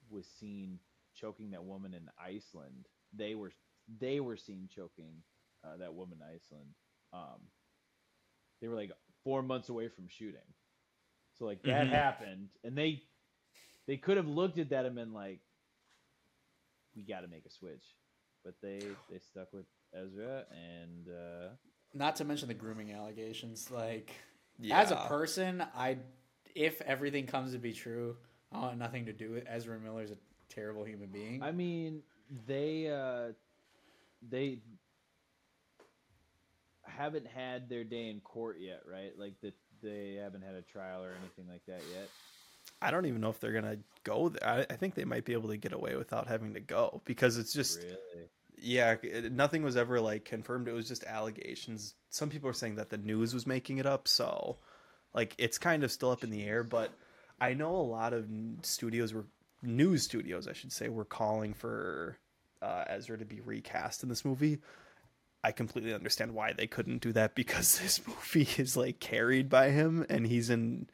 was seen choking that woman in Iceland, they were they were seen choking uh, that woman in Iceland. Um, they were like four months away from shooting, so like that Mhm. happened, and they they could have looked at that and been like, "We got to make a switch," but they they stuck with Ezra, and uh, Not to mention the grooming allegations. Like, as a person, I if everything comes to be true, I want nothing to do with Ezra Miller's a terrible human being. I mean, they uh, they haven't had their day in court yet, right? Like that they haven't had a trial or anything like that yet. I don't even know if they're gonna go there. I, I think they might be able to get away without having to go because it's just really. Yeah, it, nothing was ever like confirmed. It was just allegations. Some people are saying that the news was making it up, so like it's kind of still up in the air. But I know a lot of studios were news studios, I should say, were calling for uh, Ezra to be recast in this movie. I completely understand why they couldn't do that *laughs* because this movie is like carried by him, and he's in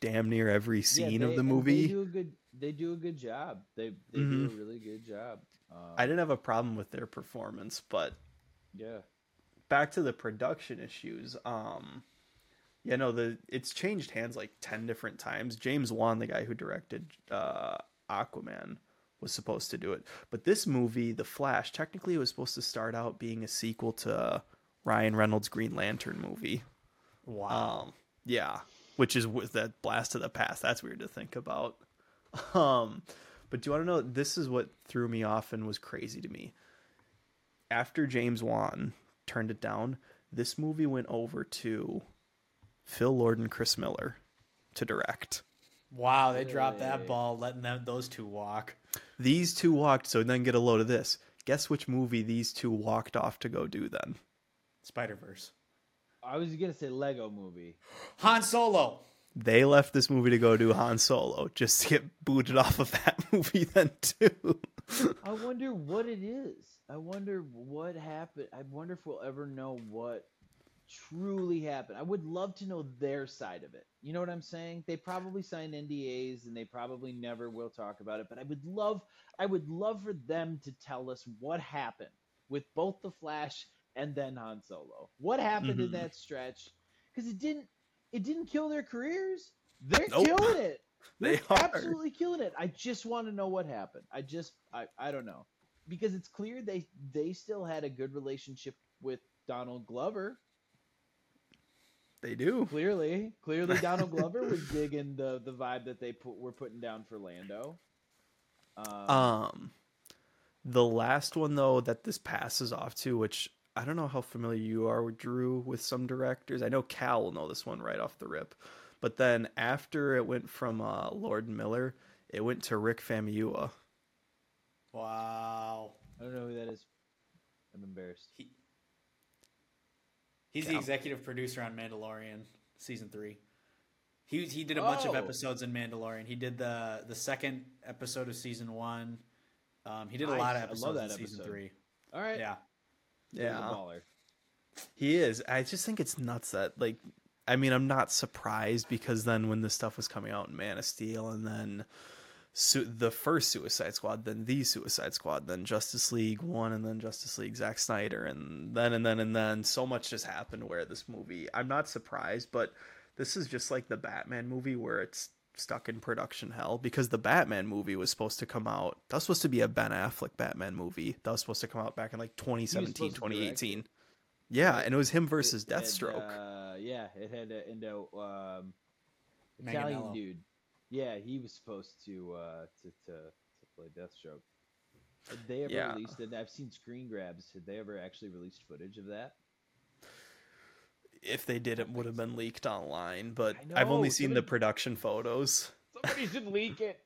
damn near every scene Yeah, of the movie. They do a good. They do a good job. They they do a really good job. Um, I didn't have a problem with their performance, but Yeah. back to the production issues. Um, yeah, no, the it's changed hands like ten different times. James Wan, the guy who directed uh, Aquaman, was supposed to do it, but this movie, The Flash, technically it was supposed to start out being a sequel to Ryan Reynolds' Green Lantern movie. wow. Um, yeah, which is with that blast of the past. That's weird to think about. *laughs* Um, but do you want to know? This is what threw me off and was crazy to me. After James Wan turned it down, this movie went over to Phil Lord and Chris Miller to direct. wow, they dropped that ball, letting them those two walk. These two walked, so then get a load of this. Guess which movie these two walked off to go do then? Spider Verse. I was gonna say Lego Movie. Han Solo. They left this movie to go do Han Solo just to get booted off of that *laughs* movie then too. I wonder what it is. I wonder what happened. I wonder if we'll ever know what truly happened. I would love to know their side of it. You know what I'm saying? They probably signed NDAs and they probably never will talk about it, but I would love I would love for them to tell us what happened with both the Flash and then Han Solo. What happened in Mhm. that stretch? Cuz it didn't it didn't kill their careers. They're Nope. killing it. *laughs* They They're are. absolutely killing it. I just want to know what happened. I just I, I don't know. Because it's clear they they still had a good relationship with Donald Glover. They do. Clearly, clearly *laughs* Donald Glover was digging the the vibe that they put were putting down for Lando. Um, Um, the last one though that this passes off to, which I don't know how familiar you are with Drew with some directors. I know Cal will know this one right off the rip, but then after it went from uh, Lord Miller, it went to Rick Famuyiwa. Wow. I don't know who that is. I'm embarrassed. He, he's the executive producer on Mandalorian season three. He he did a bunch of Oh. episodes in Mandalorian. He did the the second episode of season one. Um, he did a lot of Nice. I love episodes in that season episode. three. All right. Yeah. Yeah, he is. I just think it's nuts that like. I mean, I'm not surprised because then when this stuff was coming out in Man of Steel, and then su- the first Suicide Squad, then the Suicide Squad, then Justice League One, and then Justice League Zack Snyder, and then and then and then so much just happened where this movie. I'm not surprised, but this is just like the Batman movie where it's stuck in production hell because the Batman movie was supposed to come out. That was supposed to be a Ben Affleck Batman movie. That was supposed to come out back in like 2017, supposed to direct 2018. Yeah, and it was him versus It had, Deathstroke. uh, yeah, it had uh, Indo um, Italian Manganiello. dude. Yeah, he was supposed to uh, to, to to play Deathstroke. Had they ever Yeah. released it? I've seen screen grabs. Had they ever actually released footage of that? If they did, it would have been leaked online. But I I've only seen the production photos. Somebody should leak it.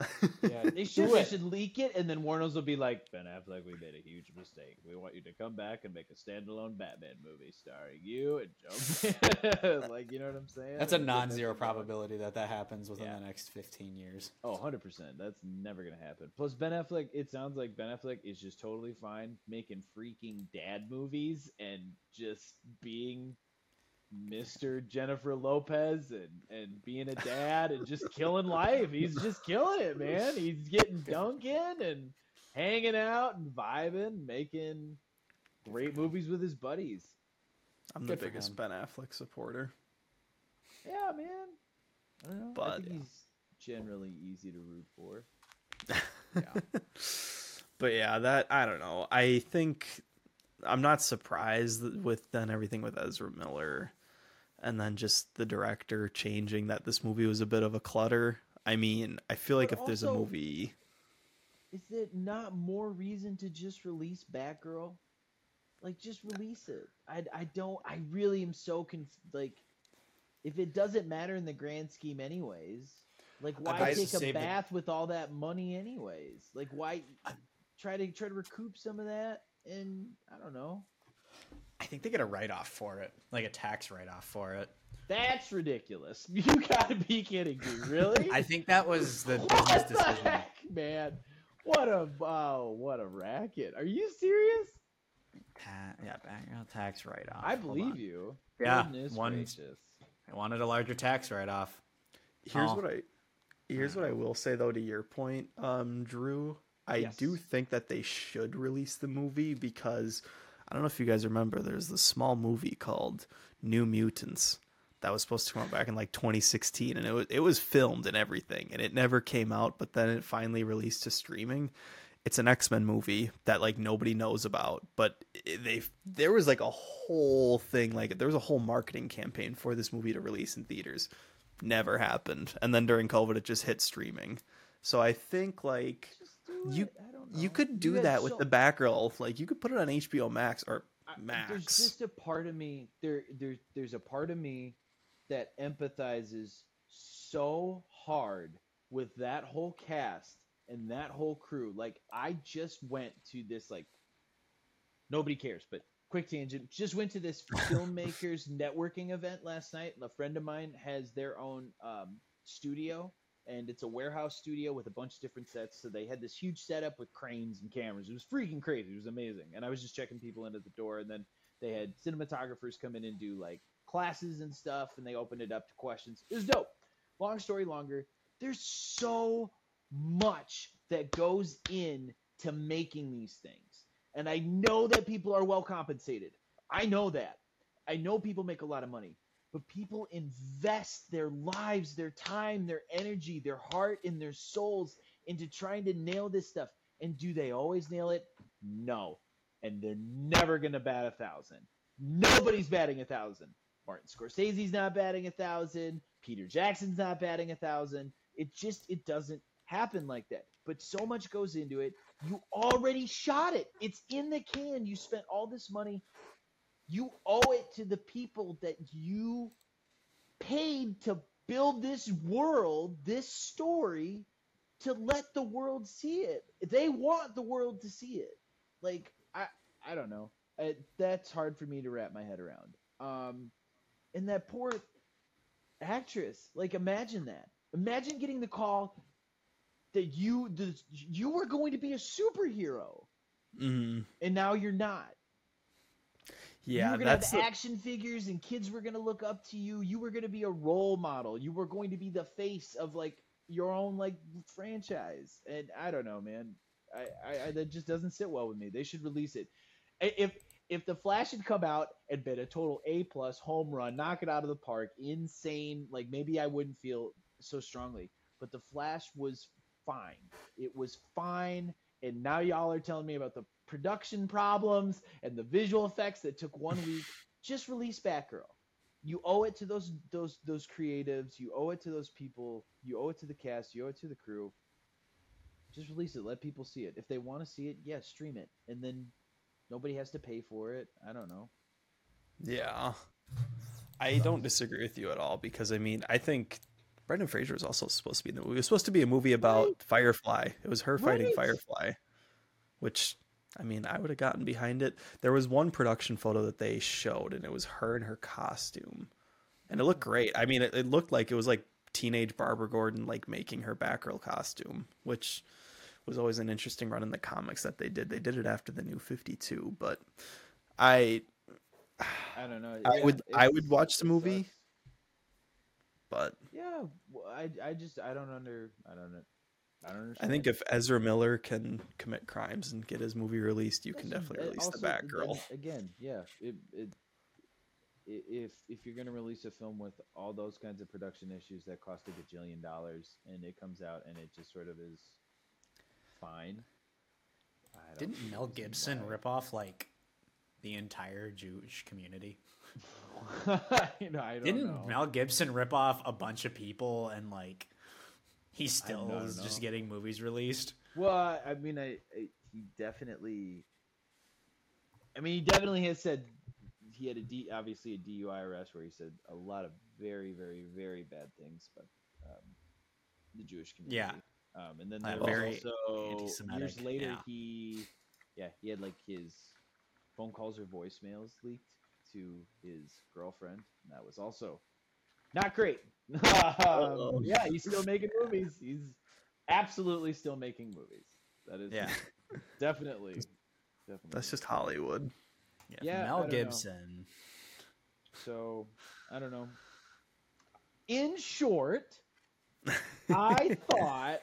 *laughs* Yeah, they should. They should leak it, and then Warner's will be like, Ben Affleck, we made a huge mistake. We want you to come back and make a standalone Batman movie starring you and Joe. *laughs* *laughs* like, you know what I'm saying? That's a And get that non-zero probability that that happens within Yeah. the next 15 years. Oh, 100%. That's never going to happen. Plus, Ben Affleck, it sounds like Ben Affleck is just totally fine making freaking dad movies and just being Mr. Jennifer Lopez and, and being a dad and just killing life. He's just killing it, man. He's getting Dunkin' and hanging out and vibing, making great movies with his buddies. I'm the Good for biggest him. Ben Affleck supporter. Yeah, man. I don't know. I But, think yeah. he's generally easy to root for. Yeah. *laughs* But yeah, that I don't know. I think I'm not surprised with then everything with Ezra Miller. And then just the director changing that this movie was a bit of a clutter. I mean, I feel like But if there's a movie, Is it not more reason to just release Batgirl? Like, just release it. I, I don't. I really am so conf- like, if it doesn't matter in the grand scheme, anyways. Like, why take a bath with all that money, anyways? Like, why try to try to recoup some of that? And I don't know. I think they get a write off for it, like a tax write off for it. That's ridiculous. *laughs* You gotta be kidding me, really? I think that was the business what the decision. heck, man? What a oh, what a racket! Are you serious? Ta- yeah, background tax write off. I believe you. Yeah, Goodness one- gracious. I wanted a larger tax write off. here's Oh. what I here's what I will say though to your point, um, Drew. I Yes. do think that they should release the movie because I don't know if you guys remember. There's this small movie called New Mutants that was supposed to come out back in like 2016, and it was it was filmed and everything, and it never came out. But then it finally released to streaming. It's an X Men movie that like nobody knows about, but they there was like a whole thing like there was a whole marketing campaign for this movie to release in theaters. Never happened, and then during COVID, it just hit streaming. So I think like You- you could do had that with so- the Batgirl. Like you could put it on HBO Max or I- There's just a part of me there. There, there's a part of me that empathizes so hard with that whole cast and that whole crew. Like I just went to this like nobody cares, but quick tangent. Just went to this *laughs* filmmakers networking event last night. A friend of mine has their own um, studio, and it's a warehouse studio with a bunch of different sets. So they had this huge setup with cranes and cameras. It was freaking crazy. It was amazing. And I was just checking people in at the door, and then they had cinematographers come in and do like classes and stuff, and they opened it up to questions. It was dope. Long story longer. There's so much that goes in to making these things. And I know that people are well compensated. I know that. I know people make a lot of money, but people invest their lives, their time, their energy, their heart, and their souls into trying to nail this stuff. And do they always nail it? No. And they're never going to bat a thousand. Nobody's batting a thousand. Martin Scorsese's not batting a thousand. Peter Jackson's not batting a thousand. It just it doesn't happen like that. But so much goes into it. You already shot it. It's in the can. You spent all this money. You owe it to the people that you paid to build this world, this story, to let the world see it. They want the world to see it. Like I, I don't know. I, that's hard for me to wrap my head around. Um, and that poor actress. Like imagine that. Imagine getting the call that you the, you were going to be a superhero Mhm. and now you're not. You Yeah, were gonna that's have the- action figures and kids were gonna look up to you. You were gonna be a role model. You were going to be the face of like your own like franchise. And I don't know, man. I, I, I that just doesn't sit well with me. They should release it. If if the Flash had come out and been a total A plus home run, knock it out of the park, insane, like maybe I wouldn't feel so strongly. But the Flash was fine. It was fine. And now y'all are telling me about the production problems and the visual effects that took one week. *sighs* Just release Batgirl. You owe it to those those those creatives. You owe it to those people. You owe it to the cast. You owe it to the crew. Just release it. Let people see it. If they want to see it, yeah, stream it, and then nobody has to pay for it. I don't know. Yeah. I don't disagree with you at all because I mean I think Brendan Fraser was also supposed to be in the movie. It was supposed to be a movie about Right. Firefly. It was her fighting Right. Firefly, which I mean I would have gotten behind it. There was one production photo that they showed, and it was her in her costume, and it looked great. I mean, it, it looked like it was like teenage Barbara Gordon like making her Batgirl costume, which was always an interesting run in the comics that they did. They did it after the New Fifty Two, but I I don't know. I Yeah, would- I would watch the movie. sucks. but Yeah, I I just I don't under I don't know. I don't I think if Ezra Miller can commit crimes and get his movie released, you can definitely uh, release the Batgirl. again- Again, yeah. It, it, if if you're gonna release a film with all those kinds of production issues that cost a gajillion dollars, and it comes out and it just sort of is fine. I don't Didn't Mel Gibson why. rip off like the entire Jewish community? *laughs* you know, I don't Didn't know. Mel Gibson rip off a bunch of people and like he still just getting movies released? Well, I mean, I, I he definitely. I mean, he definitely has said he had a D, obviously a DUI arrest where he said a lot of very, very, very bad things about um, the Jewish community. Yeah. Um, and then Uh, there was very also years later yeah. he, yeah, he had like his phone calls or voicemails leaked to his girlfriend. And that was also not great. *laughs* um, yeah, he's still making movies. He's absolutely still making movies. That is Yeah. definitely, definitely. That's just Hollywood. Yeah. Yeah, Mel don't know. Gibson. So I don't know. In short, I *laughs* thought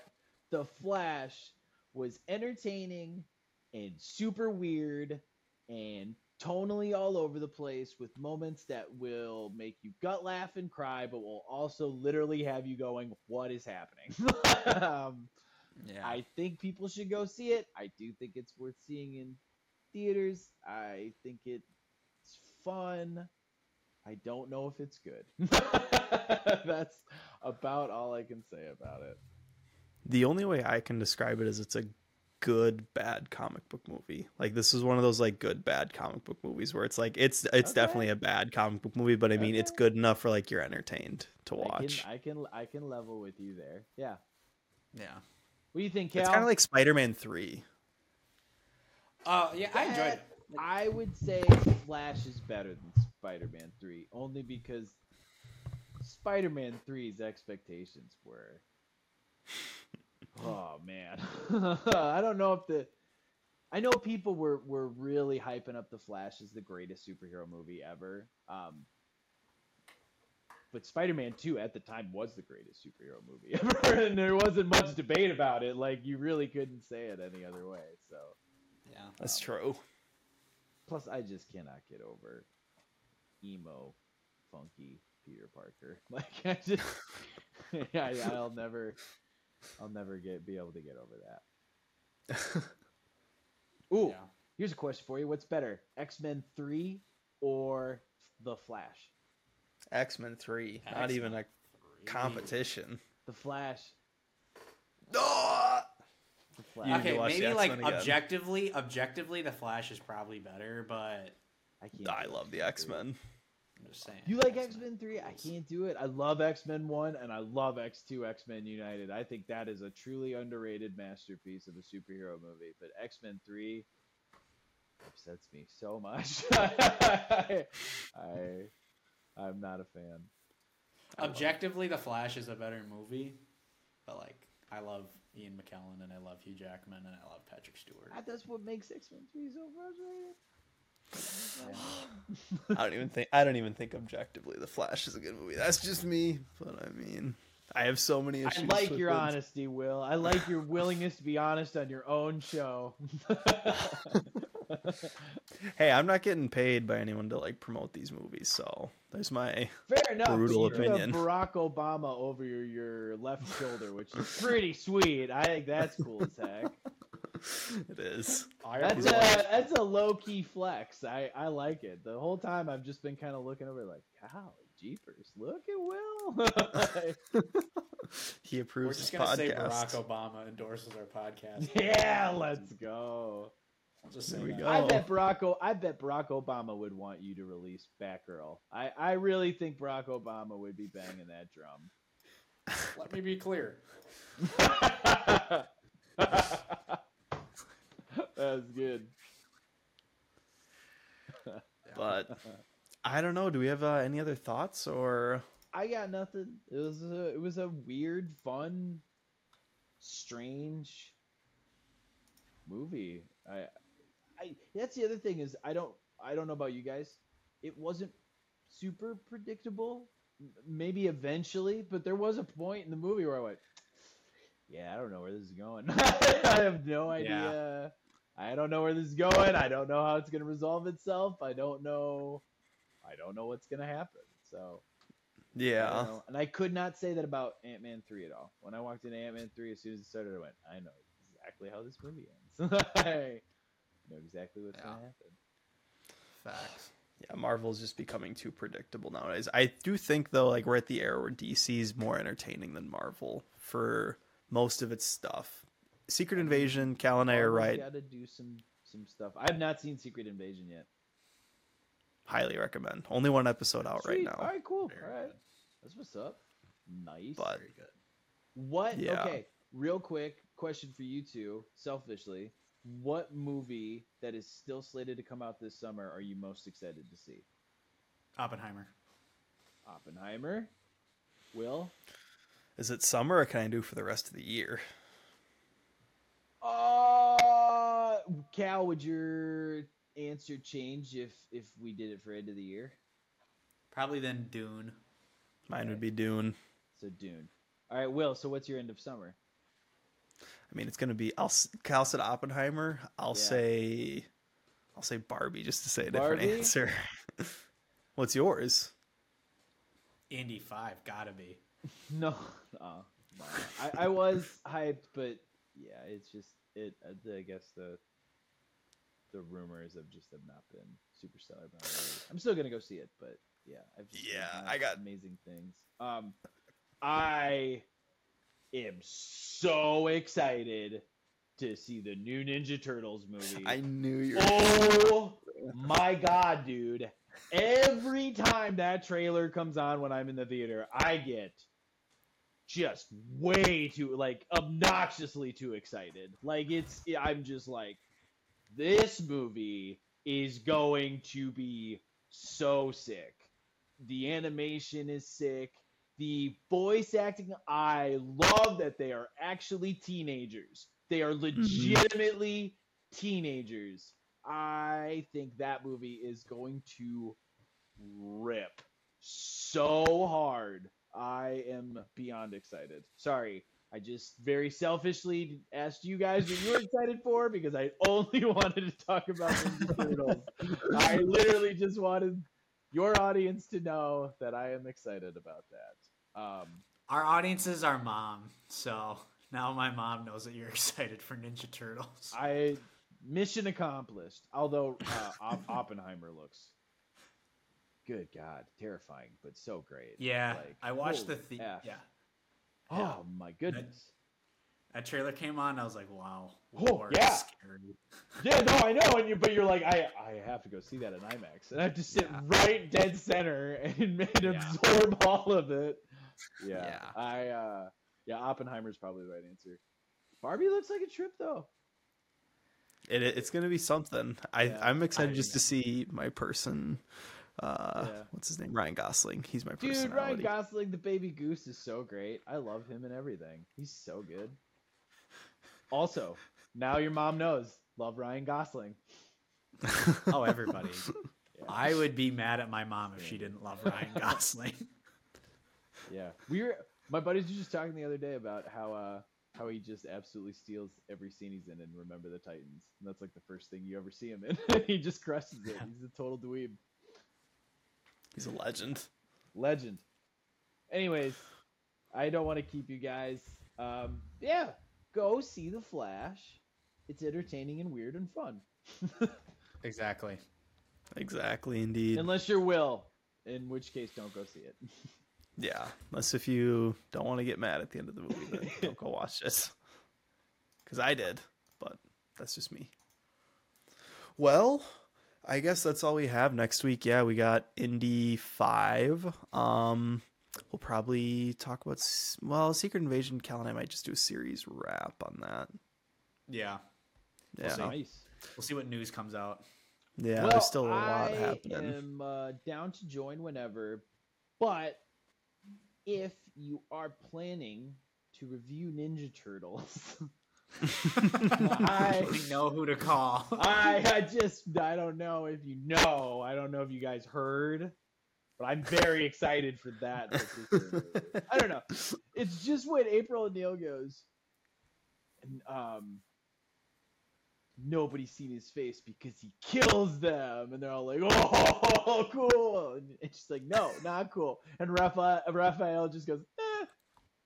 the Flash was entertaining and super weird and tonally all over the place with moments that will make you gut laugh and cry, but will also literally have you going, "What is happening?" *laughs* um, Yeah. I think people should go see it. I do think it's worth seeing in theaters. I think it's fun. I don't know if it's good. *laughs* That's about all I can say about it. The only way I can describe it is it's a good bad comic book movie. Like this is one of those like good bad comic book movies where it's like it's it's Okay. definitely a bad comic book movie, but I mean it's good enough for like you're entertained to I watch. can, I can I can level with you there. Yeah. yeah. What do you think, Cal? It's kind of like Spider-Man 3. Uh, yeah, I enjoyed it. I would say Flash is better than Spider-Man 3 only because Spider-Man 3's expectations were Oh man. *laughs* I don't know if the I know people were were really hyping up the Flash as the greatest superhero movie ever. Um but Spider-Man 2 at the time was the greatest superhero movie *laughs* ever and there wasn't much debate about it. Like you really couldn't say it any other way. So Yeah. That's true. Plus, I just cannot get over emo, funky Peter Parker. *laughs* Like I just, yeah, I- I'll never, I'll never get be able to get over that. *laughs* Ooh, Yeah. here's a question for you: What's better, X Men Three or The Flash? X-Men 3, not even a competition. The Flash. Ah! The Flash. You need to Okay, maybe like again. objectively, objectively, the Flash is probably better, but I can't. I love the X-Men 3. I'm just saying. You like X Men Three? I can't do it. I love X Men One and I love X Two, X Men United. I think that is a truly underrated masterpiece of a superhero movie. But X Men Three upsets me so much. *laughs* I, I I'm not a fan. Objectively, The Flash is a better movie, but like I love Ian McKellen and I love Hugh Jackman and I love Patrick Stewart. That's what makes X Men Three so frustrating. I don't even think I don't even think objectively the Flash is a good movie. That's just me, but I mean, I have so many I issues. like with your honesty, Will. I like your *laughs* willingness to be honest on your own show. *laughs* Hey, I'm not getting paid by anyone to like promote these movies, so there's my Fair enough. Brutal have opinion. Barack Obama over your, your left shoulder, which is pretty sweet. I think that's cool as heck. *laughs* it is. That's a that's a low key flex. I I like it. The whole time I've just been kind of looking over like, golly, jeepers, look at Will. *laughs* He approves. We're just gonna say. Barack Obama endorses our podcast. *laughs* yeah, let's go. I'll just There we that. go. I bet Barack O- I bet Barack Obama would want you to release Batgirl. I I really think Barack Obama would be banging that drum. Let me be clear. That's good. *laughs* But I don't know. Do we have uh, any other thoughts or? I got nothing. It was a, it was a weird, fun, strange movie. I I that's the other thing is I don't I don't know about you guys. It wasn't super predictable. Maybe eventually, but there was a point in the movie where I went, "Yeah, I don't know where this is going. *laughs* I have no idea. I don't know where this is going. I don't know how it's going to resolve itself. I don't know. I don't know what's going to happen." So Yeah. know. And I could not say that about Ant Man 3 at all. When I walked into Ant Man 3, as soon as it started, I went, I know exactly how this movie ends. *laughs* I know exactly what's Yeah. going to happen. Facts. Yeah, Marvel's just becoming too predictable nowadays. I do think though, like we're at the era where DC is more entertaining than Marvel for most of its stuff. Secret Invasion, Cal and I are right. Got to do some some stuff. I have not seen Secret Invasion yet. Highly recommend. Only one episode out right now. All right, cool. Very All right, good. that's what's up. Nice. But- Very good. What? Yeah. Okay, real quick question for you two, selfishly. What movie that is still slated to come out this summer are you most excited to see? Oppenheimer. Oppenheimer. Will. Is it summer or can I do for the rest of the year? Uh, Cal, would your answer change if if we did it for end of the year? Probably then Dune. Mine would be Dune. So Dune. All right, Will. So what's your end of summer? I mean, it's gonna be. I'll s- Cal said Oppenheimer. I'll Yeah. say, I'll say Barbie just to say a different answer. *laughs* What's yours? Indy Five, gotta be. *laughs* No, no. I, I was hyped, but yeah, it's just it. uh, I guess the the rumors have just have not been super stellar about it. I'm still gonna go see it, but yeah, I've just Yeah, I got- amazing things. Um, I am so excited to see the new Ninja Turtles movie. I knew you. Oh my god, dude. Every time that trailer comes on when I'm in the theater, I get just way too like obnoxiously too excited. Like it's I'm just like this movie is going to be so sick. The animation is sick. The voice acting, I love that they are actually teenagers. They are mm-hmm. legitimately teenagers. I think that movie is going to rip so hard. I am beyond excited. Sorry, I just very selfishly asked you guys what you were excited for because I only *laughs* wanted to talk about Ninja *laughs* Turtles. I literally just wanted your audience to know that I am excited about that. Um, Our audience is our mom, so now my mom knows that you're *laughs* excited for Ninja Turtles. I mission accomplished. Although uh, Oppenheimer looks good, God, terrifying, but so great. yeah, Like, I watched the holy the F. yeah. Oh my goodness. That trailer came on, I was like, wow, Oh, yeah. scary. *laughs* Yeah, no, I know, and you but you're like, I I have to go see that in IMAX, and I have to sit Yeah. right dead center and, *laughs* and Yeah. absorb all of it. Yeah, Yeah. I uh, yeah, Oppenheimer's probably the right answer. Barbie looks like a trip though. It, it's gonna be something. I Yeah. I'm excited I- just to see my person. Uh, Yeah. what's his name? Ryan Gosling. He's my Dude, personality. Ryan Gosling, the baby goose, is so great. I love him and everything. He's so good. Also, now your mom knows. Love Ryan Gosling. *laughs* Oh, everybody. Yeah. I would be mad at my mom if she didn't love Ryan *laughs* Gosling. Yeah, we were. My buddies were just talking the other day about how uh how he just absolutely steals every scene he's in in Remember the Titans, and that's like the first thing you ever see him in. *laughs* he just crushes it. He's a total dweeb, He's a legend. legend. Anyways, I don't want to keep you guys. Um, yeah, go see the Flash. It's entertaining and weird and fun. *laughs* exactly. Exactly, indeed. Unless you're Will, in which case don't go see it. *laughs* Yeah, unless if you don't want to get mad at the end of the movie, then *laughs* don't go watch this. Because I did, but that's just me. Well, I guess that's all we have next week. Yeah, we got Indy Five. Um, we'll probably talk about well, Secret Invasion. Cal and I might just do a series wrap on that. Yeah. Yeah, see. nice. We'll see what news comes out. yeah. well, there's still a lot I happening. I am uh, down to join whenever, but if you are planning to review Ninja Turtles, *laughs* *laughs* I, We know who to call. *laughs* I, I just I don't know if you know. I don't know if you guys heard, but I'm very excited for that. *laughs* I don't know. It's just when April O'Neil goes, and um, nobody's seen his face because he kills them, and they're all like, "Oh, cool!" And it's just like, "No, not cool." And Raphael, Raphael just goes, eh,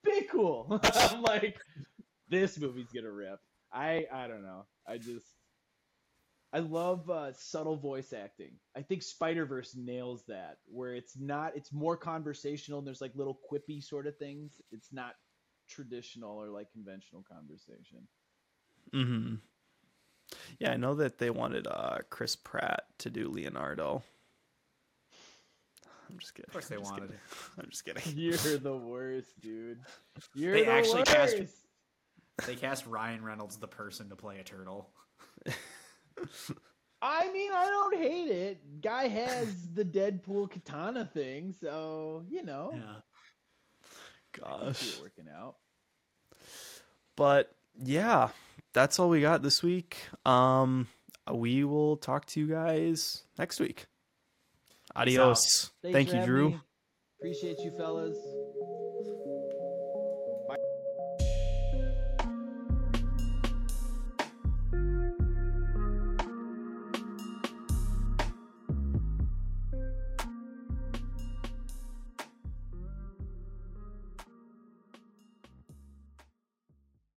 "Be cool." I'm like, "This movie's gonna rip." I I don't know. I just I love uh, subtle voice acting. I think Spider Verse nails that, where it's not, it's more conversational. And there's like little quippy sort of things. It's not traditional or like conventional conversation. Mm-hmm. Yeah, I know that they wanted uh, Chris Pratt to do Leonardo. I'm just kidding. Of course they I'm just wanted kidding. it. *laughs* I'm just kidding. You're the worst, dude. *laughs* You're They the actually worst. cast- They cast Ryan Reynolds the person to play a turtle. *laughs* I mean, I don't hate it. Guy has the Deadpool katana thing, so you know, Yeah. I can see Gosh. working out. But yeah, that's all we got this week. Um, we will talk to you guys next week. Adios. Thank you, Drew. me. Appreciate you, fellas.